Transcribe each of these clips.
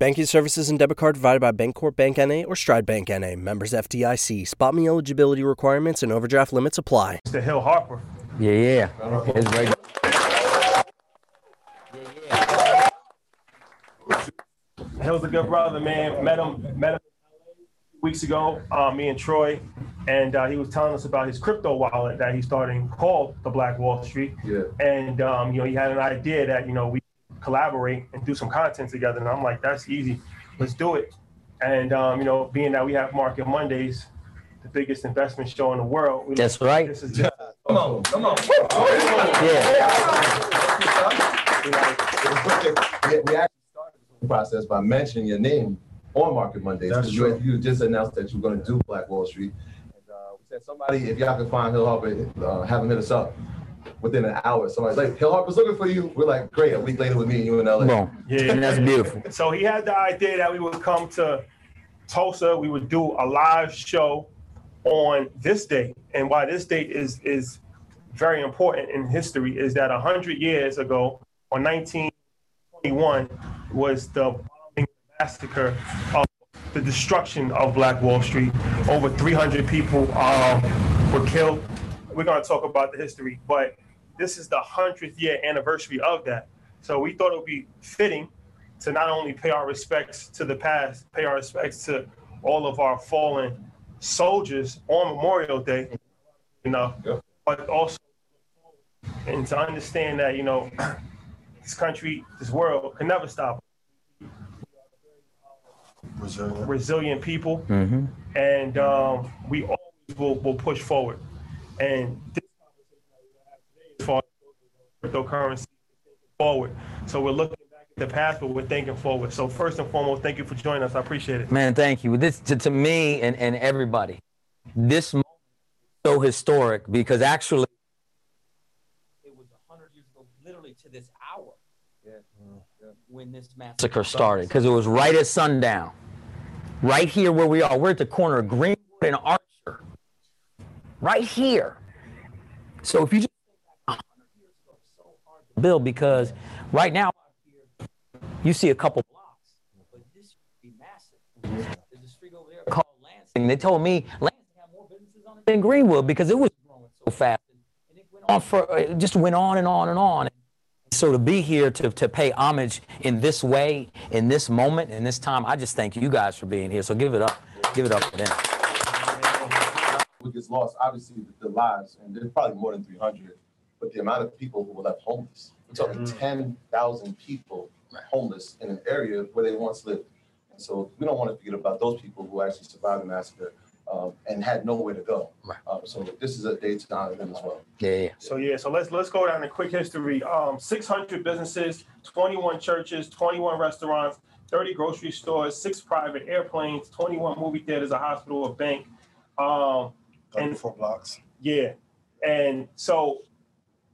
Banking services and debit card provided by Bancorp Bank N.A. or Stride Bank N.A. Members FDIC. SpotMe eligibility requirements and overdraft limits apply. Mr. Hill Harper. Yeah, yeah. It's right. Hill's a good brother, man. Met him, met him weeks ago, uh, me and Troy, and uh, he was telling us about his crypto wallet that he's starting called the Black Wall Street. Yeah. And um, you know, he had an idea that you know we collaborate and do some content together. And I'm like, that's easy. Let's do it. And um, you know, being that we have Market Mondays, the biggest investment show in the world. we- That's right. This is just Come on, come on. Yeah. We, we actually started the process by mentioning your name on Market Mondays. That's 'cause you, true. you just announced that you're going to do Black Wall Street. And uh, we said, somebody, if y'all can find Hill Harper, uh, have him hit us up within an hour. Somebody's like, Hill Harper's looking for you. We're like, great. A week later with me and you in LA. Boom. Yeah. And that's beautiful. So he had the idea that we would come to Tulsa. We would do a live show on this day, and why this date is is very important in history is that hundred years ago, on 1921, was the bombing massacre of the destruction of Black Wall Street. Over 300 people um, were killed. We're going to talk about the history, but this is the hundredth year anniversary of that. So we thought it would be fitting to not only pay our respects to the past, pay our respects to all of our fallen soldiers on Memorial Day, you know, Yep. but also and to understand that you know this country, this world can never stop. Resilient. Resilient people, Mm-hmm. and um, we always will, will push forward. And this conversation that we have today as far as cryptocurrency forward. So we're looking back at the past, but we're thinking forward. So first and foremost, thank you for joining us. I appreciate it. Man, thank you. This to, to me and, and everybody, this moment is so historic because actually it was hundred years ago, literally to this hour, when this massacre started. Because it was right at sundown, right here where we are. We're at the corner of Greenwood and Archer, right here. So if you just hundred years ago, it's build because right now you see a couple blocks, but this to be massive. There's a street over there called Lansing. They told me Lansing had more businesses on it than Greenwood because it was growing so fast. And it went on for it just went on and on and on. So to be here to, to pay homage in this way, in this moment, in this time, I just thank you guys for being here. So give it up. Give it up for them. What gets lost, obviously, the lives, and there's probably more than 300, but the amount of people who were left homeless. We're talking 10,000 people homeless in an area where they once lived. And so we don't want to forget about those people who actually survived the massacre um, and had nowhere to go. Right. Um, so this is a day to honor them as well. Yeah, yeah. So yeah, so let's let's go down a quick history. Um, 600 businesses, 21 churches, 21 restaurants, 30 grocery stores, six private airplanes, 21 movie theaters, a hospital, a bank. Um, and 34 blocks. yeah, and so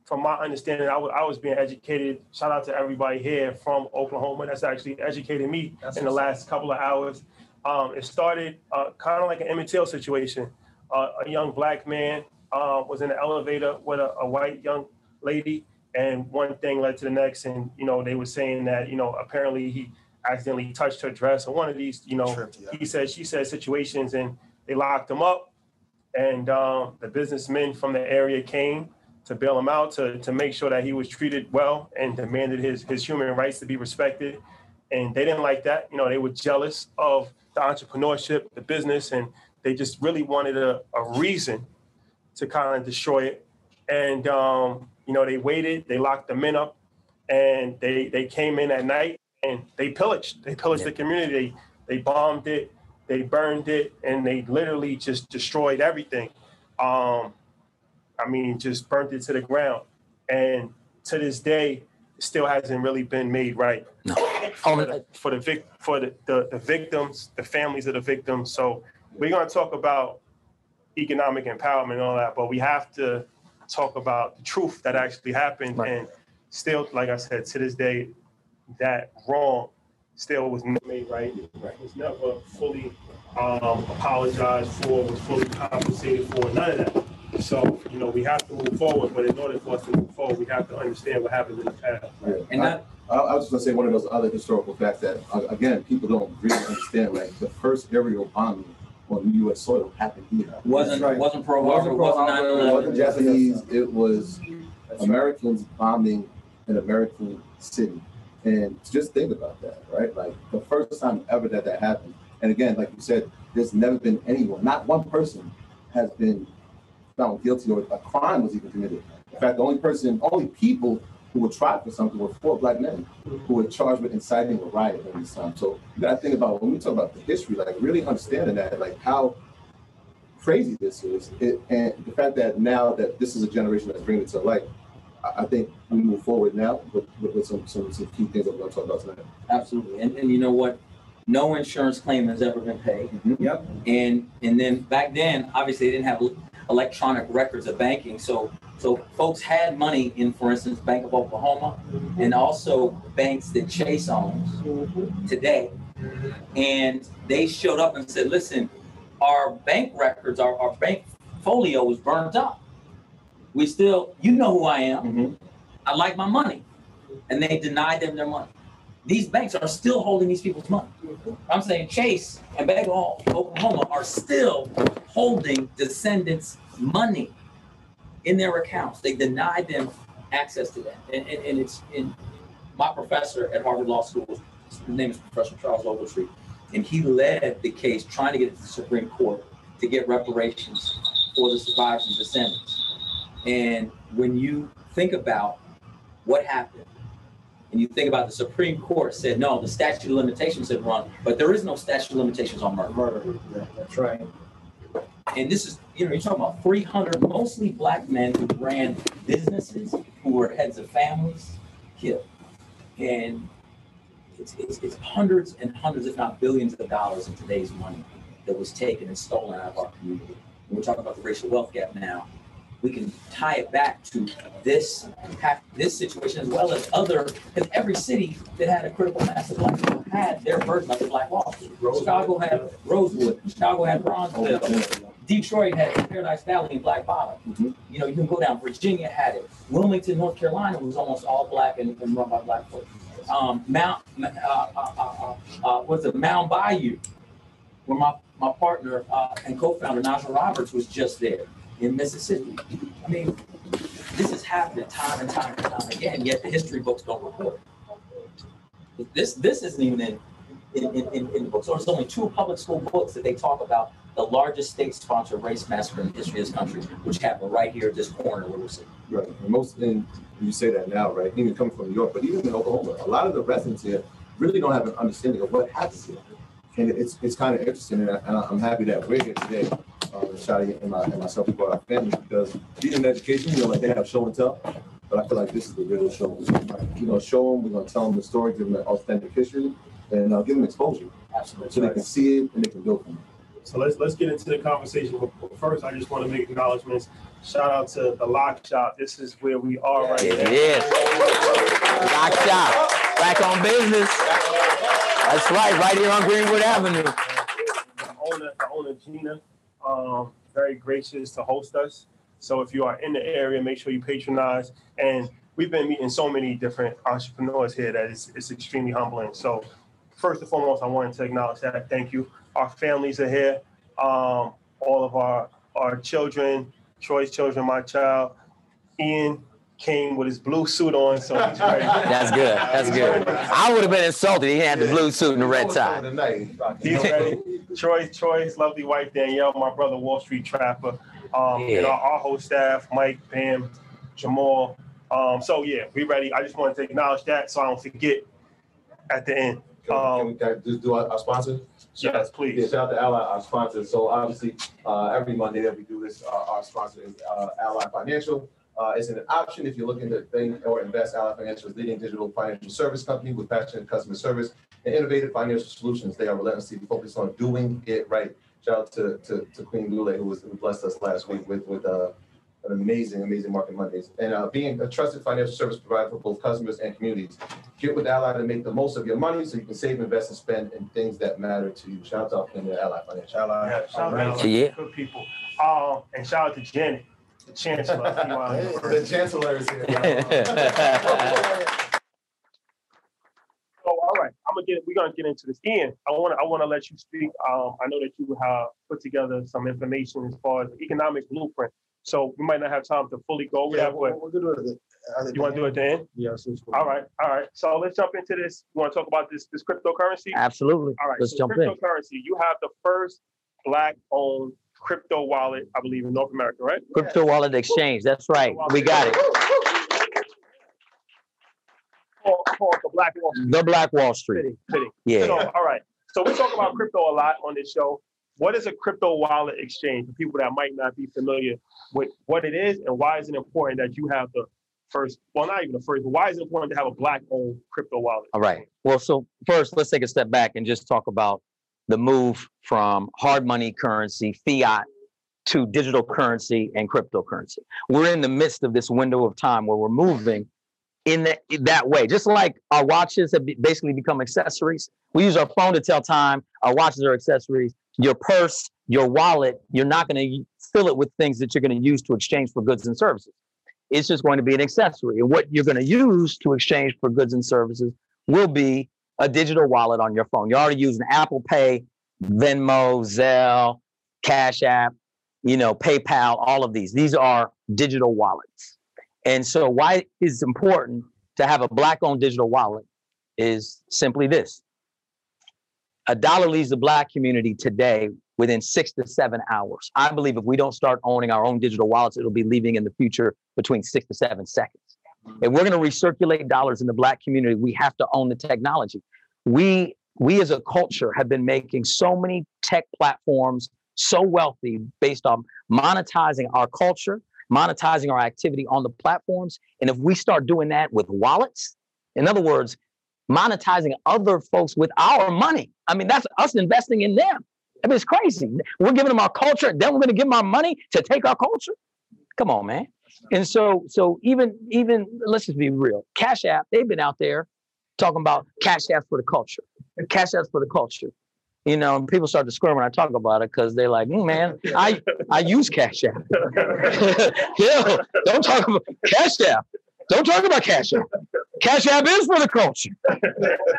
from my understanding, I was being educated. Shout out to everybody here from Oklahoma that's actually educated me in the last couple of hours. Um, it started uh, kind of like an Emmett Till situation. Uh, a young black man uh, was in the elevator with a, a white young lady, and one thing led to the next. And you know, they were saying that you know apparently he accidentally touched her dress or one of these you know Tripped, yeah. he said she said situations, and they locked him up. And um, the businessmen from the area came to bail him out to, to make sure that he was treated well and demanded his, his human rights to be respected. And they didn't like that. You know, they were jealous of the entrepreneurship, the business, and they just really wanted a, a reason to kind of destroy it. and um, you know they waited, they locked the men up, and they they came in at night and they pillaged. They pillaged the community. They they bombed it, they burned it, and they literally just destroyed everything. Um, I mean, just burnt it to the ground. And to this day, it still hasn't really been made right No. for the, for the vic, for the, the, the victims, the families of the victims. So we're gonna talk about economic empowerment and all that, but we have to talk about the truth that actually happened. Right. And still, like I said, to this day, that wrong still was never made right. It was never fully um, apologized for, was fully compensated for, none of that. So, you know, we have to move forward, but in order for us to move forward, we have to understand what happened in the past. And I, that, I I was just gonna say one of those other historical facts that, uh, again, people don't really understand, like, the first aerial bombing on U.S. soil happened here. wasn't, right. wasn't Pearl Harbor, Wasn't wasn't nine Harbor, It eleven. wasn't Japanese, it was Americans bombing an American city. And just think about that, right? Like the first time ever that that happened. And again, like you said, there's never been anyone, not one person has been found guilty or a crime was even committed. In fact, the only person, only people who were tried for something were four black men who were charged with inciting a riot during this time. So you gotta think about when we talk about the history, like really understanding that, like how crazy this is, it, and the fact that now that this is a generation that's bringing it to light, I, I think we move forward now with, with, with some, some, some key things that we're gonna talk about tonight. Absolutely. And, and you know what? No insurance claim has ever been paid. Mm-hmm. Yep. And, and then back then, obviously, they didn't have electronic records of banking. So, so folks had money in, for instance, Bank of Oklahoma and also banks that Chase owns today. And they showed up and said, listen, our bank records, our, our bank folio was burnt up. We still, you know who I am. Mm-hmm. I like my money. And they denied them their money. These banks are still holding these people's money. I'm saying Chase and Bank of Oklahoma are still holding descendants' money in their accounts. They denied them access to that. And, and, and it's in my professor at Harvard Law School, his name is Professor Charles Ogletree, and he led the case trying to get it to the Supreme Court to get reparations for the survivors and descendants. And when you think about what happened, and you think about the Supreme Court said, no, the statute of limitations had run, but there is no statute of limitations on murder. Murder, yeah, that's right. And this is, you know, you're talking about 300 mostly black men who ran businesses, who were heads of families, killed. And it's, it's, it's hundreds and hundreds, if not billions of dollars in today's money that was taken and stolen out of our community. And we're talking about the racial wealth gap now. We can tie it back to this, this situation as well as other, because every city that had a critical mass of black people had their version of the Black Wall Street. Chicago had Rosewood, Chicago had Bronzeville, Detroit had Paradise Valley and Black Bottom. Mhm. You know, you can go down. Virginia had it. Wilmington, North Carolina was almost all black and, and run by black folks. Um, Mount, uh, uh, uh, uh, uh, it, Mound Bayou, where my, my partner uh, and co-founder Najah Roberts was just there in Mississippi. I mean, this has happened time and time and time again. Yet the history books don't report. This this isn't even in in, in, in, the books. There's only two public school books that they talk about the largest state-sponsored race massacre in the history of this country, which happened right here at this corner where we're sitting. Right, and most, and you say that now, right, even coming from New York, but even in Oklahoma, a lot of the residents here really don't have an understanding of what happens here. And it's, it's kind of interesting, and I- and I'm happy that we're here today, um, Shadi and my, and myself, we brought our families, because even in education, you know, like they have show and tell, but I feel like this is the real show. You know, show them, we're gonna tell them the story, give them an authentic history, and uh, give them exposure, Absolutely. so they can see it and they can build from it. So let's let's get into the conversation. But first, I just want to make acknowledgments. Shout out to the Lock Shop. This is where we are right It now. is. Lock shop. Back on business. That's right, right here on Greenwood Avenue. The owner, the owner Gina, um, very gracious to host us. So if you are in the area, make sure you patronize. And we've been meeting so many different entrepreneurs here that it's, it's extremely humbling. So first and foremost, I wanted to acknowledge that. Thank you. Our families are here. Um, all of our our children, Troy's children, my child, Ian came with his blue suit on, so he's ready. That's good. That's good. I would have been insulted. He had the blue suit and the red tie. Tonight. He's ready. Troy, Troy's lovely wife Danielle, my brother Wall Street Trapper. um, and our, our whole staff, Mike, Pam, Jamal. Um, so yeah, we ready. I just wanted to acknowledge that so I don't forget at the end. Can we- can we Um, can I just do our, our sponsor? yes, Yeah, please. shout out to Ally, our sponsor. So obviously, uh, every Monday that we do this, our, our sponsor is, uh, Ally Financial. Uh, it's an option if you're looking to think or invest. Ally Financial is leading digital financial service company with passionate customer service and innovative financial solutions. They are relentlessly focused on doing it right. Shout out to, to, to Queen Lule, who was, who blessed us last week with, with, uh, an amazing, amazing Market Mondays. And, uh, being a trusted financial service provider for both customers and communities. Get with Ally to make the most of your money so you can save, invest, and spend in things that matter to you. Shout out to our friend at Ally Financial. Ally. Yeah, shout out to Alright. Yeah. Good people. Um, and shout out to Janet, the chancellor. The chancellor is here. So, all right, I'm gonna get, we're gonna get into this. Ian, I wanna, I wanna let you speak. Um, I know that you have put together some information as far as the economic blueprint. So we might not have time to fully go over Yeah, that, but we're, we're gonna do it. at the- you wanna do it then? Yeah. All right, all right. So let's jump into this. You wanna talk about this, this cryptocurrency? Absolutely. All right, Let's so jump in. cryptocurrency, you have the first black-owned crypto wallet, I believe, in North America, right? Crypto Wallet Exchange. That's right. We got it. Called, called the Black Wall Street. The Black Wall Street. Fitting, fitting. Yeah. So, all right. So we talk about crypto a lot on this show. What is a crypto wallet exchange for people that might not be familiar with what it is and why is it important that you have the first, well, not even the first, but why is it important to have a black owned crypto wallet? All right. Well, so first, let's take a step back and just talk about the move from hard money currency, fiat, to digital currency and cryptocurrency. We're in the midst of this window of time where we're moving in that, in that way. Just like our watches have basically become accessories. We use our phone to tell time. Our watches are accessories. Your purse, your wallet, you're not going to fill it with things that you're going to use to exchange for goods and services. It's just going to be an accessory. And what you're going to use to exchange for goods and services will be a digital wallet on your phone. You're already using Apple Pay, Venmo, Zelle, Cash App, you know, PayPal, all of these. These are digital wallets. And so why it's important to have a black owned digital wallet is simply this. A dollar leaves the black community today within six to seven hours. I believe if we don't start owning our own digital wallets, it'll be leaving in the future between six to seven seconds. If we're going to recirculate dollars in the black community, we have to own the technology. We we as a culture have been making so many tech platforms so wealthy based on monetizing our culture, monetizing our activity on the platforms. And if we start doing that with wallets, in other words, monetizing other folks with our money, I mean, that's us investing in them. I mean, it's crazy. We're giving them our culture, then we're going to give them our money to take our culture. Come on, man. And so, so even even let's just be real. Cash App, they've been out there talking about Cash App for the culture. Cash App for the culture. You know, and people start to squirm when I talk about it because they're like, "Mm, man, I I use Cash App. yeah, don't talk about Cash App. Don't talk about Cash App. Cash App is for the culture.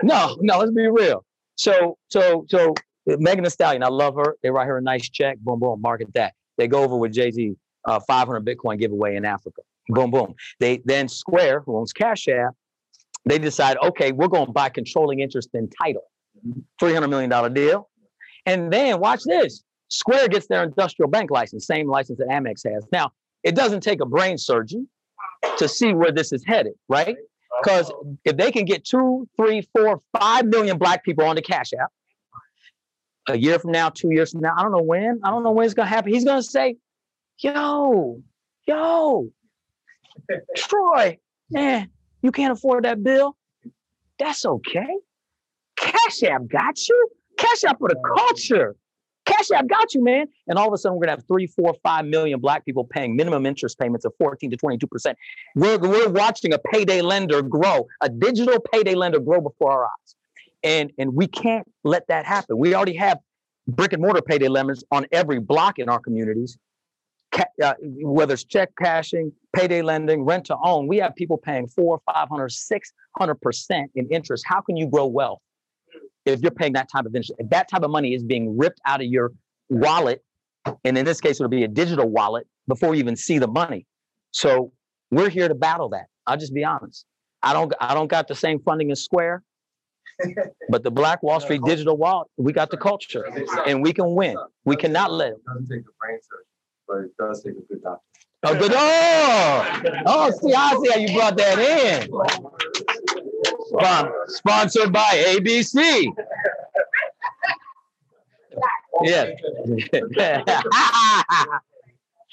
No, no, let's be real. So, so, so Megan Thee Stallion, I love her. They write her a nice check. Boom, boom, market that. They go over with Jay Z, uh, 500 Bitcoin giveaway in Africa. Boom, boom. They then Square, who owns Cash App, they decide, okay, we're going to buy controlling interest in Tidal, $300 million deal. And then watch this Square gets their industrial bank license, same license that Amex has. Now, it doesn't take a brain surgeon to see where this is headed, right? Because if they can get two, three, four, five million black people on the Cash App, a year from now, two years from now, I don't know when, I don't know when it's gonna happen. He's gonna say, yo, yo, Troy, man, you can't afford that bill. That's okay. Cash App got you. Cash App for the culture. Cash App got you, man. And all of a sudden, we're gonna have three, four, five million black people paying minimum interest payments of 14 to 22 percent. We're we're watching a payday lender grow, a digital payday lender grow before our eyes, and and we can't let that happen. We already have brick and mortar payday lenders on every block in our communities. Ca- uh, whether it's check cashing, payday lending, rent to own, we have people paying four, 500, 600 percent in interest. How can you grow wealth? if you're paying that type of interest. If that type of money is being ripped out of your wallet, and in this case, it'll be a digital wallet before you even see the money. So we're here to battle that. I'll just be honest. I don't I don't got the same funding as Square, but the Black Wall Street digital wallet, we got the culture and we can win. We cannot let Doesn't take a brain surgeon. But it does take a good doctor. Oh, good. Oh, oh, see, I see how you brought that in. Spon- sponsored by ABC. Yeah.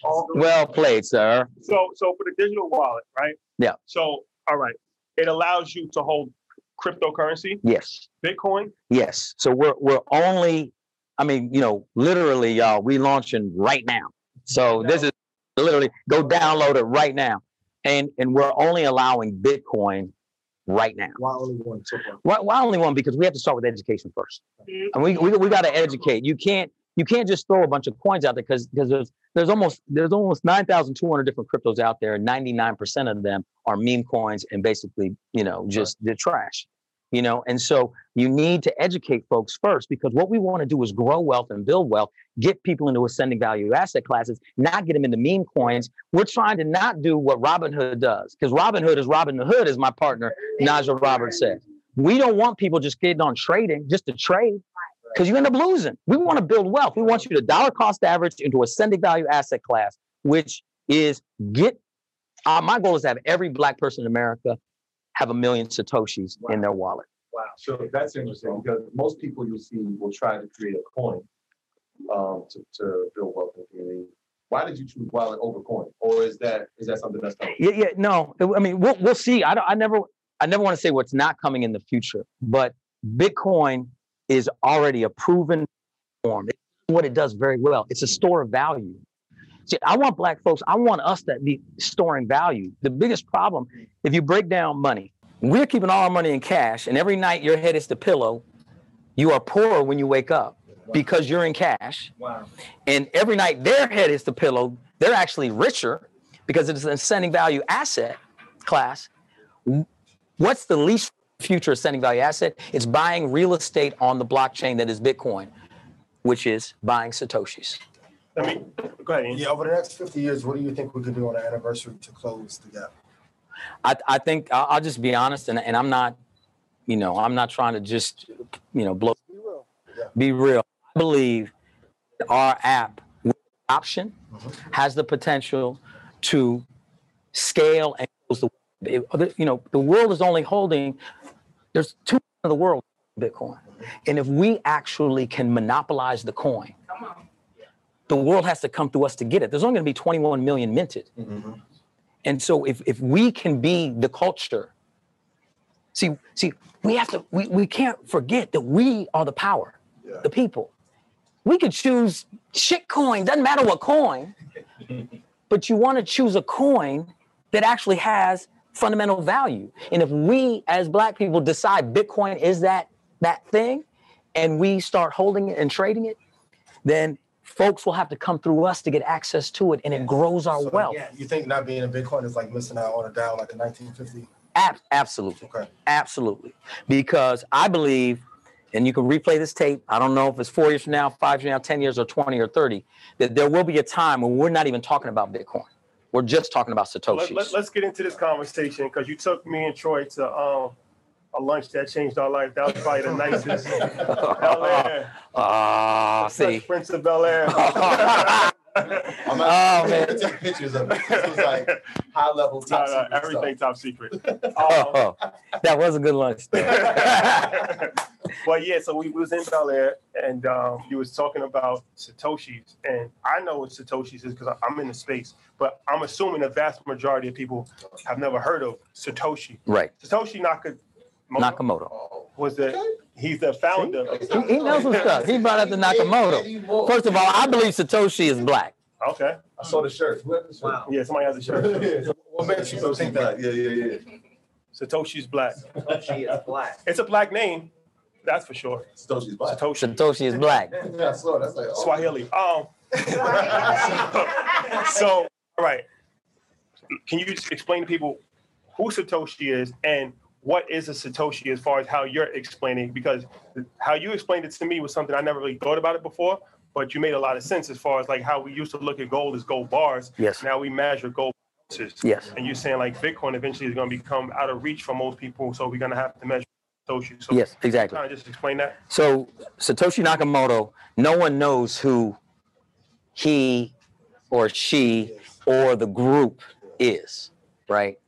well played, sir. So, so for the digital wallet, right? Yeah. So, all right, it allows you to hold cryptocurrency, Yes. Bitcoin. Yes. So we're we're only, I mean, you know, literally, y'all, we launching right now. So this is literally go download it right now. And and we're only allowing Bitcoin right now. Why only one so? Why, why only one? Because we have to start with education first. Mm-hmm. And we we, we got to educate. You can't you can't just throw a bunch of coins out there because because there's there's almost there's almost 9,200 different cryptos out there. and 99% of them are meme coins and basically, you know, just the trash. You know, and so you need to educate folks first because what we want to do is grow wealth and build wealth, get people into ascending value asset classes, not get them into meme coins. We're trying to not do what Robinhood does because Robinhood is Robin the Hood, as my partner Najah Roberts said. We don't want people just getting on trading just to trade because you end up losing. We want to build wealth. We want you to dollar cost average into ascending value asset class, which is get. Uh, my goal is to have every black person in America have a million satoshis in their wallet. Wow. So that's interesting because most people you'll see will try to create a coin um, to, to build wealth in the community. Why did you choose wallet over coin? Or is that is that something that's coming? Yeah, yeah, no. I mean, we'll we'll see. I don't, I never I never want to say what's not coming in the future, but Bitcoin is already a proven form. It's what it does very well. It's a store of value. See, I want black folks, I want us to be storing value. The biggest problem, if you break down money, we're keeping all our money in cash, and every night your head is the pillow. You are poorer when you wake up because you're in cash. Wow. And every night their head is the pillow. They're actually richer because it's an ascending value asset class. What's the least future ascending value asset? It's buying real estate on the blockchain that is Bitcoin, which is buying Satoshis. Let mean, go ahead. Ian. Yeah, over the next 50 years, what do you think we could do on the anniversary to close the gap? I, I think I'll, I'll just be honest, and, and I'm not, you know, I'm not trying to just, you know, blow. We will. Be real. I believe our app with option mm-hmm. has the potential to scale and close the. You know, the world is only holding. There's two of the world Bitcoin, mm-hmm. and if we actually can monopolize the coin, the world has to come through us to get it. There's only going to be 21 million minted. Mm-hmm. And so if if we can be the culture, see, see, we have to we, we can't forget that we are the power, Yeah. the people. We could choose shit coin, doesn't matter what coin, but you want to choose a coin that actually has fundamental value. And if we as black people decide Bitcoin is that that thing and we start holding it and trading it, then folks will have to come through us to get access to it and it grows our So, wealth. You think not being in Bitcoin is like missing out on a Dow like in 1950? Ab- absolutely. Okay. Absolutely. Because I believe, and you can replay this tape, I don't know if it's four years from now, five years from now, 10 years, or 20 or 30, that there will be a time when we're not even talking about Bitcoin. We're just talking about Satoshis. Let, let, us get into this conversation because you took me and Troy to um, a lunch that changed our life. That was probably the nicest. Bel Air. Ah, see. Prince of Bel Air. I'm Oh, man. to take pictures of it. It was like high level top nah, secret everything stuff. top secret. Um, Oh, that was a good lunch. well, yeah. So we was in Bel Air, and um, you was talking about satoshis, and I know what satoshis is because I'm in the space. But I'm assuming the vast majority of people have never heard of satoshi. Right. Satoshi Nakamoto Nakamoto. Oh, was the he's the founder. He, he knows some stuff. He brought up the Nakamoto. First of all, I believe Satoshi is black. Okay. I saw the shirt. Who had the shirt? Yeah, somebody has a shirt. What makes you think that? Yeah, yeah, yeah. Satoshi's black. She is black. It's a black name, that's for sure. Satoshi's black. Satoshi. Satoshi is black. Yeah, I saw. That's like oh. Swahili. Um. so, all right. Can you explain to people who Satoshi is and what is a Satoshi as far as how you're explaining? Because how you explained it to me was something I never really thought about it before, but you made a lot of sense as far as like how we used to look at gold as gold bars. Yes. Now we measure gold ounces. Yes. And you're saying like Bitcoin eventually is going to become out of reach for most people, so we're going to have to measure Satoshi. So Yes, exactly. Kind of just explain that. So Satoshi Nakamoto, no one knows who he or she or the group is, right?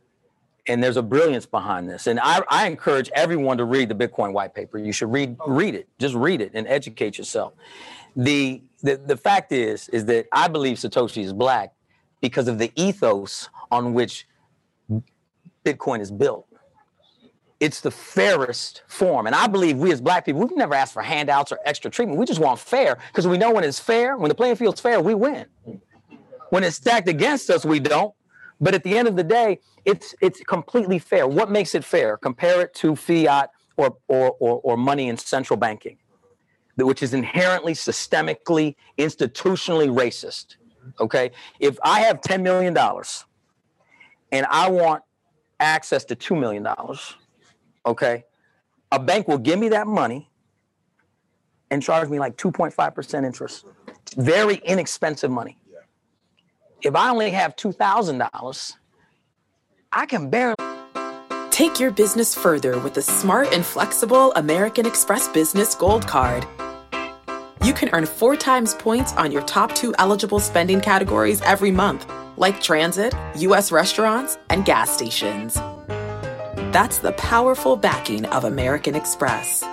And there's a brilliance behind this. And I, I encourage everyone to read the Bitcoin white paper. You should read read it. Just read it and educate yourself. The the, the fact is is that I believe Satoshi is black because of the ethos on which Bitcoin is built. It's the fairest form. And I believe we as black people, we've never asked for handouts or extra treatment. We just want fair because we know when it's fair, when the playing field's fair, we win. When it's stacked against us, we don't. But at the end of the day, it's it's completely fair. What makes it fair? Compare it to fiat or or or, or money in central banking, which is inherently systemically, institutionally racist. Okay, if I have ten million dollars and I want access to two million dollars, okay, a bank will give me that money and charge me like two point five percent interest. Very inexpensive money if I only have $2,000, I can barely. Take your business further with the smart and flexible American Express Business Gold Card. You can earn four times points on your top two eligible spending categories every month, like transit, U.S. restaurants, and gas stations. That's the powerful backing of American Express.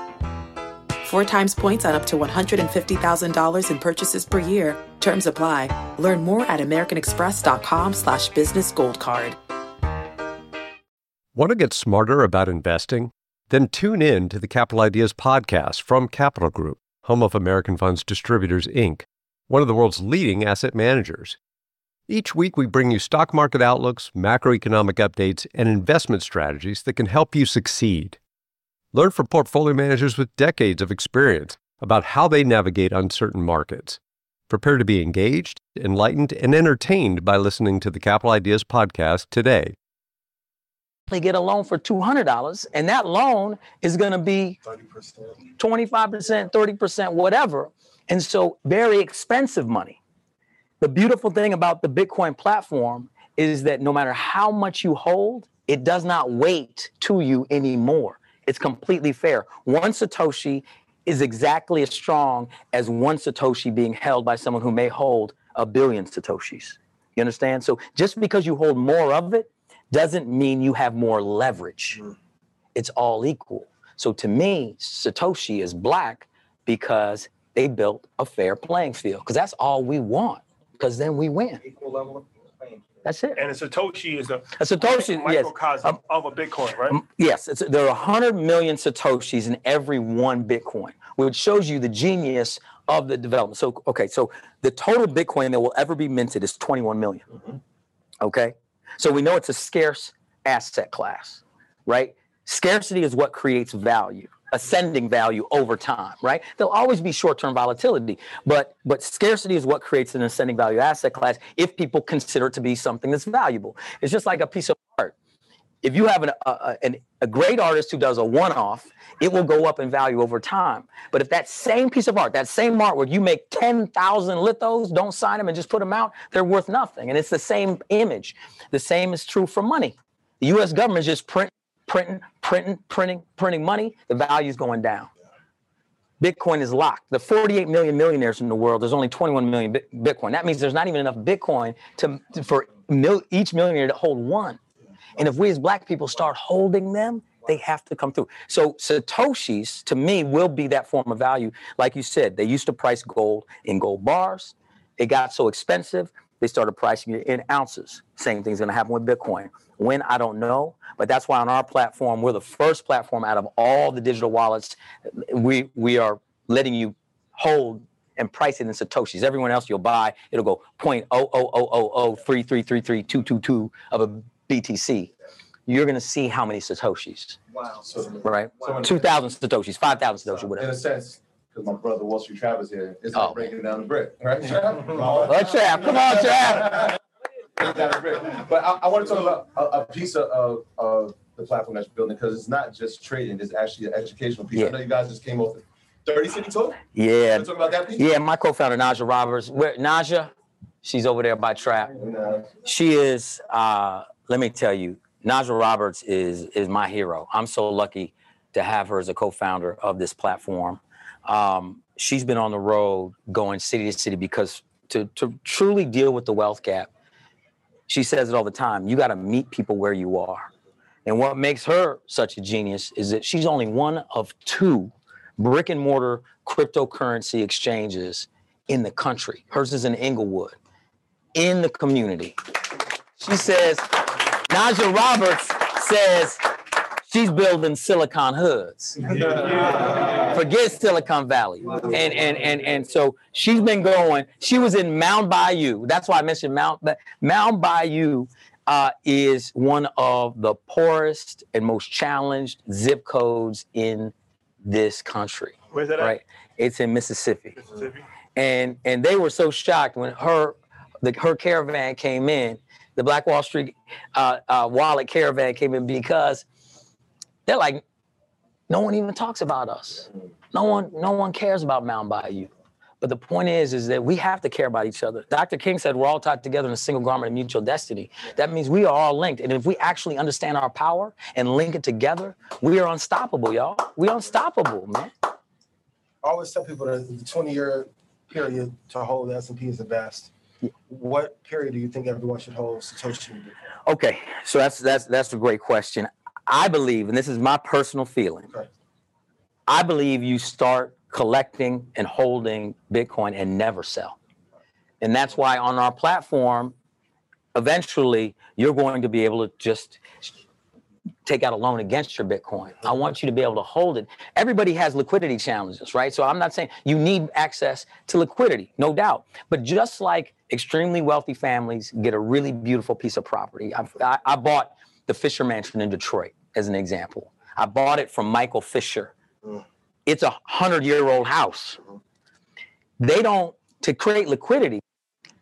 Four times points on up to $150,000 in purchases per year. Terms apply. Learn more at americanexpress.com slash business gold card. Want to get smarter about investing? Then tune in to the Capital Ideas podcast from Capital Group, home of American Funds Distributors, Inc., one of the world's leading asset managers. Each week, we bring you stock market outlooks, macroeconomic updates, and investment strategies that can help you succeed. Learn from portfolio managers with decades of experience about how they navigate uncertain markets. Prepare to be engaged, enlightened, and entertained by listening to the Capital Ideas podcast today. They get a loan for $200, and that loan is going to be 30%. 25%, 30%, whatever. And so, very expensive money. The beautiful thing about the Bitcoin platform is that no matter how much you hold, it does not wait to you anymore. It's completely fair. One Satoshi is exactly as strong as one Satoshi being held by someone who may hold a billion Satoshis. You understand? So just because you hold more of it doesn't mean you have more leverage. Mm. It's all equal. So to me, Satoshi is black because they built a fair playing field because that's all we want because then we win. Equal level that's it. And a Satoshi is a, a Satoshi, microcosm yes. of a Bitcoin, right? Um, yes, there are 100 million Satoshis in every one Bitcoin, which shows you the genius of the development. So, okay, so the total Bitcoin that will ever be minted is 21 million. Mm-hmm. Okay, so we know it's a scarce asset class, right? Scarcity is what creates value ascending value over time, right? There'll always be short-term volatility, but but scarcity is what creates an ascending value asset class if people consider it to be something that's valuable. It's just like a piece of art. If you have an, a, a, a great artist who does a one-off, it will go up in value over time. But if that same piece of art, that same artwork, you make 10,000 lithos, don't sign them and just put them out, they're worth nothing. And it's the same image. The same is true for money. The US government just print printing, printing, printing, printing money, the value is going down. Bitcoin is locked. The 48 million millionaires in the world, there's only 21 million Bitcoin. That means there's not even enough Bitcoin to, for mil, each millionaire to hold one. And if we as black people start holding them, they have to come through. So Satoshis, to me, will be that form of value. Like you said, they used to price gold in gold bars. It got so expensive, they started pricing it in ounces. Same thing's gonna happen with Bitcoin. When I don't know, but that's why on our platform we're the first platform out of all the digital wallets. We we are letting you hold and price it in satoshis. Everyone else you'll buy, it'll go point oh oh oh oh oh three three three three two two two of a BTC. You're gonna see how many satoshis. Wow. So, right. Wow. Two thousand satoshis, five thousand satoshis, whatever. In a sense, because my brother Wall Street Travis here, it's oh. breaking down the brick, right? Trav? Oh, come on, Trav. Come on, Trav. But I, I want to talk about a, a piece of, of, the platform that you're building because it's not just trading; it's actually an educational piece. Yeah. I know you guys just came off 30 City Talk. Yeah. Talk about that piece? Yeah, my co-founder Najah Roberts. Where Najah, she's over there by Trap. She is. Uh, let me tell you, Najah Roberts is is my hero. I'm so lucky to have her as a co-founder of this platform. Um, she's been on the road going city to city because to to truly deal with the wealth gap, she says it all the time. You got to meet people where you are. And what makes her such a genius is that she's only one of two brick and mortar cryptocurrency exchanges in the country. Hers is in Inglewood, in the community. She says, Najah Roberts says she's building silicon hoods. Forget Silicon Valley. And and and and so she's been going. She was in Mound Bayou. That's why I mentioned Mount Mound Bayou uh, is one of the poorest and most challenged zip codes in this country. Where's that at? Right? It's in Mississippi. Mississippi? And and they were so shocked when her the her caravan came in, the Black Wall Street uh, uh, wallet caravan came in because they're like, no one even talks about us. No one, no one cares about Mound Bayou. But the point is, is that we have to care about each other. Dr. King said we're all tied together in a single garment of mutual destiny. That means we are all linked. And if we actually understand our power and link it together, we are unstoppable, y'all. We're unstoppable, man. I always tell people that the 20 year period to hold the S&P is the best. What period do you think everyone should hold Satoshi in Bitcoin? Okay, so that's that's that's a great question. I believe, and this is my personal feeling. Okay. I believe you start collecting and holding Bitcoin and never sell. And that's why on our platform, eventually you're going to be able to just take out a loan against your Bitcoin. I want you to be able to hold it. Everybody has liquidity challenges, right? So I'm not saying you need access to liquidity, no doubt. But just like extremely wealthy families get a really beautiful piece of property, I, I, I bought the Fisher Mansion in Detroit as an example. I bought it from Michael Fisher. Mm-hmm. It's a hundred year old house. Mm-hmm. They don't, to create liquidity,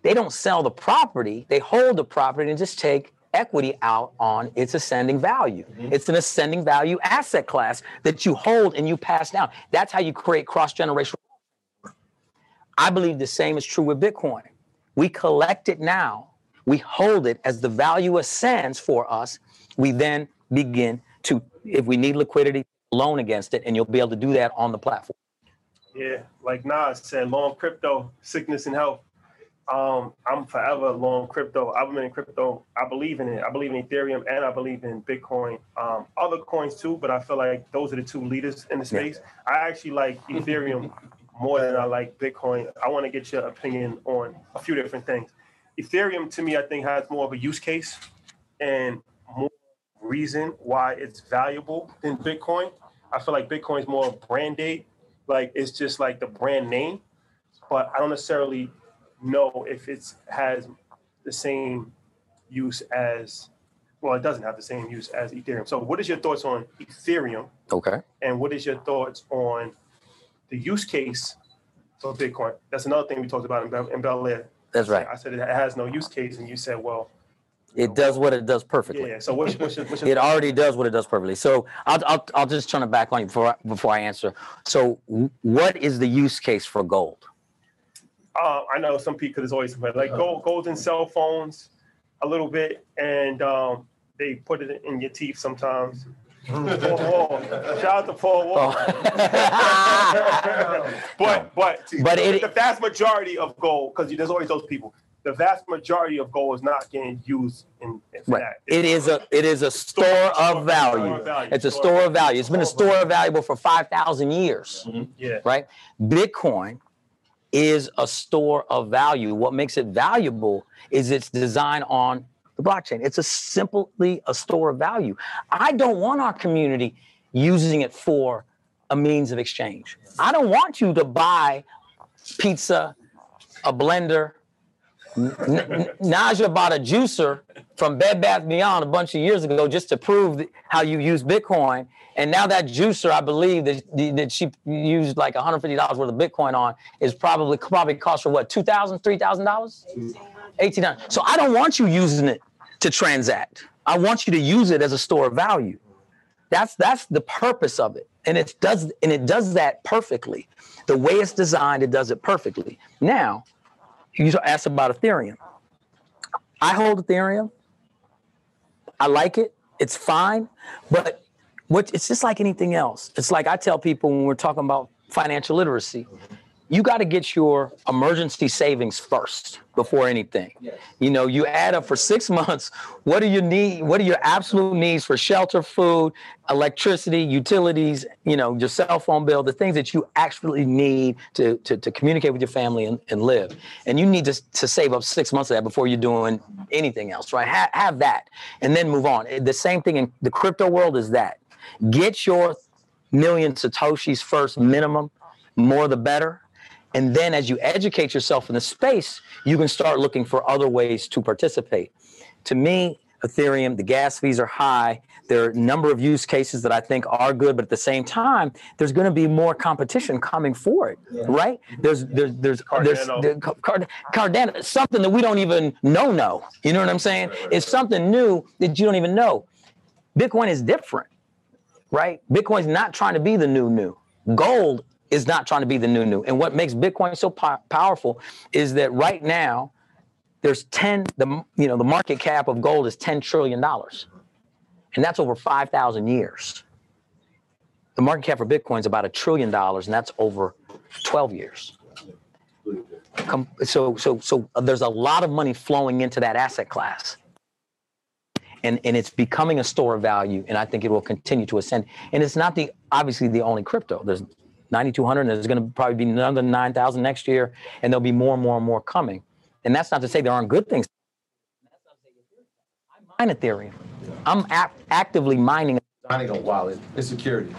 they don't sell the property, they hold the property and just take equity out on its ascending value. Mm-hmm. It's an ascending value asset class that you hold and you pass down. That's how you create cross generational. I believe the same is true with Bitcoin. We collect it now, we hold it as the value ascends for us. We then begin to, if we need liquidity, loan against it, and you'll be able to do that on the platform. Yeah, like Nas said, long crypto, sickness and health. Um, I'm forever long crypto. I've been in crypto. I believe in it. I believe in Ethereum and I believe in Bitcoin. Um, other coins too, but I feel like those are the two leaders in the space. I actually like Ethereum more than I like Bitcoin. I want to get your opinion on a few different things. Ethereum to me, I think has more of a use case and more reason why it's valuable than Bitcoin. I feel like Bitcoin is more brand date, like it's just like the brand name, but I don't necessarily know if it has the same use as well. It doesn't have the same use as Ethereum. So, what is your thoughts on Ethereum, Okay. and what is your thoughts on the use case for Bitcoin? That's another thing we talked about in Bel, in Bel Air. That's right. I said it has no use case, and you said, well, It does what it does perfectly. yeah. So, what's, what's your, what's your It already does what it does perfectly. So I'll, I'll, I'll just turn it back on you before, I- before I answer. So what is the use case for gold? uh, I know some people, there's always somebody like gold, gold in cell phones a little bit, and um, they put it in your teeth sometimes. Paul Wall. Shout out to Paul Wall. but but But it- the vast majority of gold, because there's always those people. The vast majority of gold is not getting used in, in Right. that. It is a it is a store of value. It's a store of value. It's been a store of value for 5,000 years, mm-hmm. Yeah. right? Bitcoin is a store of value. What makes it valuable is its design on the blockchain. It's a simply a store of value. I don't want our community using it for a means of exchange. I don't want you to buy pizza, a blender. Najah bought a juicer from Bed Bath Beyond a bunch of years ago just to prove how you use Bitcoin. And now that juicer, I believe that, that she used like $150 worth of Bitcoin on is probably probably cost her what $2,000, $3,000, eighteen hundred. So I don't want you using it to transact. I want you to use it as a store of value. That's that's the purpose of it, and it does and it does that perfectly. The way it's designed, it does it perfectly. Now, you asked about Ethereum. I hold Ethereum. I like it. It's fine, but what it's just like anything else. It's like I tell people when we're talking about financial literacy. You got to get your emergency savings first before anything. Yes. You know, you add up for six months. What do you need? What are your absolute needs for shelter, food, electricity, utilities? You know, your cell phone bill, the things that you actually need to to, to communicate with your family and, and live. And you need to, to save up six months of that before you're doing anything else, right? Ha- have that, and then move on. The same thing in the crypto world is that get your million satoshis first, minimum, more the better and then as you educate yourself in the space, you can start looking for other ways to participate. To me, Ethereum, the gas fees are high. There are a number of use cases that I think are good, but at the same time, there's going to be more competition coming for it, right? There's there's there's there's Cardano. Card- Cardano, something that we don't even know. Know, you know what I'm saying? It's something new that you don't even know. Bitcoin is different, right? Bitcoin's not trying to be the new new. Gold is not trying to be the new new. And what makes Bitcoin so po- powerful is that right now there's 10 the you know the market cap of gold is 10 trillion dollars. And that's over 5,000 years. The market cap for Bitcoin is about a trillion dollars and that's over 12 years. Com- so so so uh, there's a lot of money flowing into that asset class and and it's becoming a store of value and i think it will continue to ascend and it's not the obviously the only crypto there's 9200 and there's going to probably be another 9000 next year and there'll be more and more and more coming and that's not to say there aren't good things i mine ethereum i'm ap- actively mining Designing a wallet is security.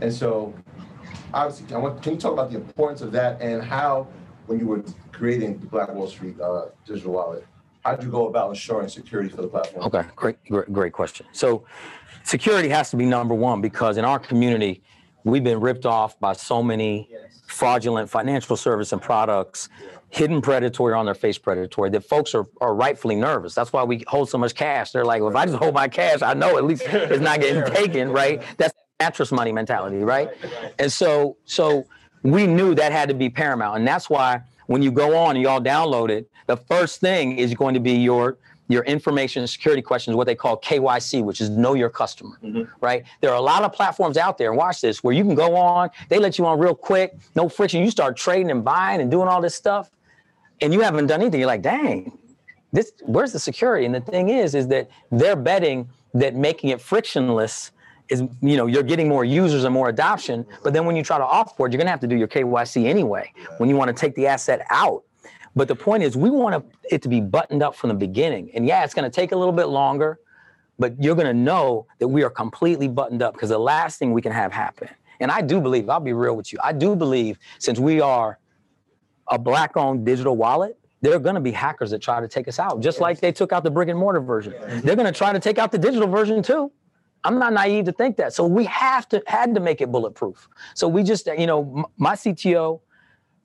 And so, obviously, I want, can you talk about the importance of that and how, when you were creating the Black Wall Street uh, digital wallet, how did you go about ensuring security for the platform? Okay, great, great, great question. So, security has to be number one because in our community, we've been ripped off by so many fraudulent financial service and products, hidden predatory on their face predatory that folks are, are rightfully nervous. That's why we hold so much cash. They're like, well, if I just hold my cash, I know at least it's not getting taken, right? That's mattress money mentality, right? And so, so we knew that had to be paramount, and that's why when you go on and y'all download it, the first thing is going to be your your information security questions, what they call KYC, which is know your customer, mm-hmm. right? There are a lot of platforms out there, and watch this, where you can go on, they let you on real quick, no friction. You start trading and buying and doing all this stuff, and you haven't done anything. You're like, dang, this where's the security? And the thing is, is that they're betting that making it frictionless is, you know, you're getting more users and more adoption. But then when you try to offboard, you're gonna have to do your KYC anyway when you want to take the asset out. But the point is, we want it to be buttoned up from the beginning. And yeah, it's going to take a little bit longer, but you're going to know that we are completely buttoned up because the last thing we can have happen. And I do believe, I'll be real with you, I do believe since we are a black owned digital wallet, there are going to be hackers that try to take us out, just like they took out the brick and mortar version. They're going to try to take out the digital version too. I'm not naive to think that. So we have to had to make it bulletproof. So we just, you know, my CTO,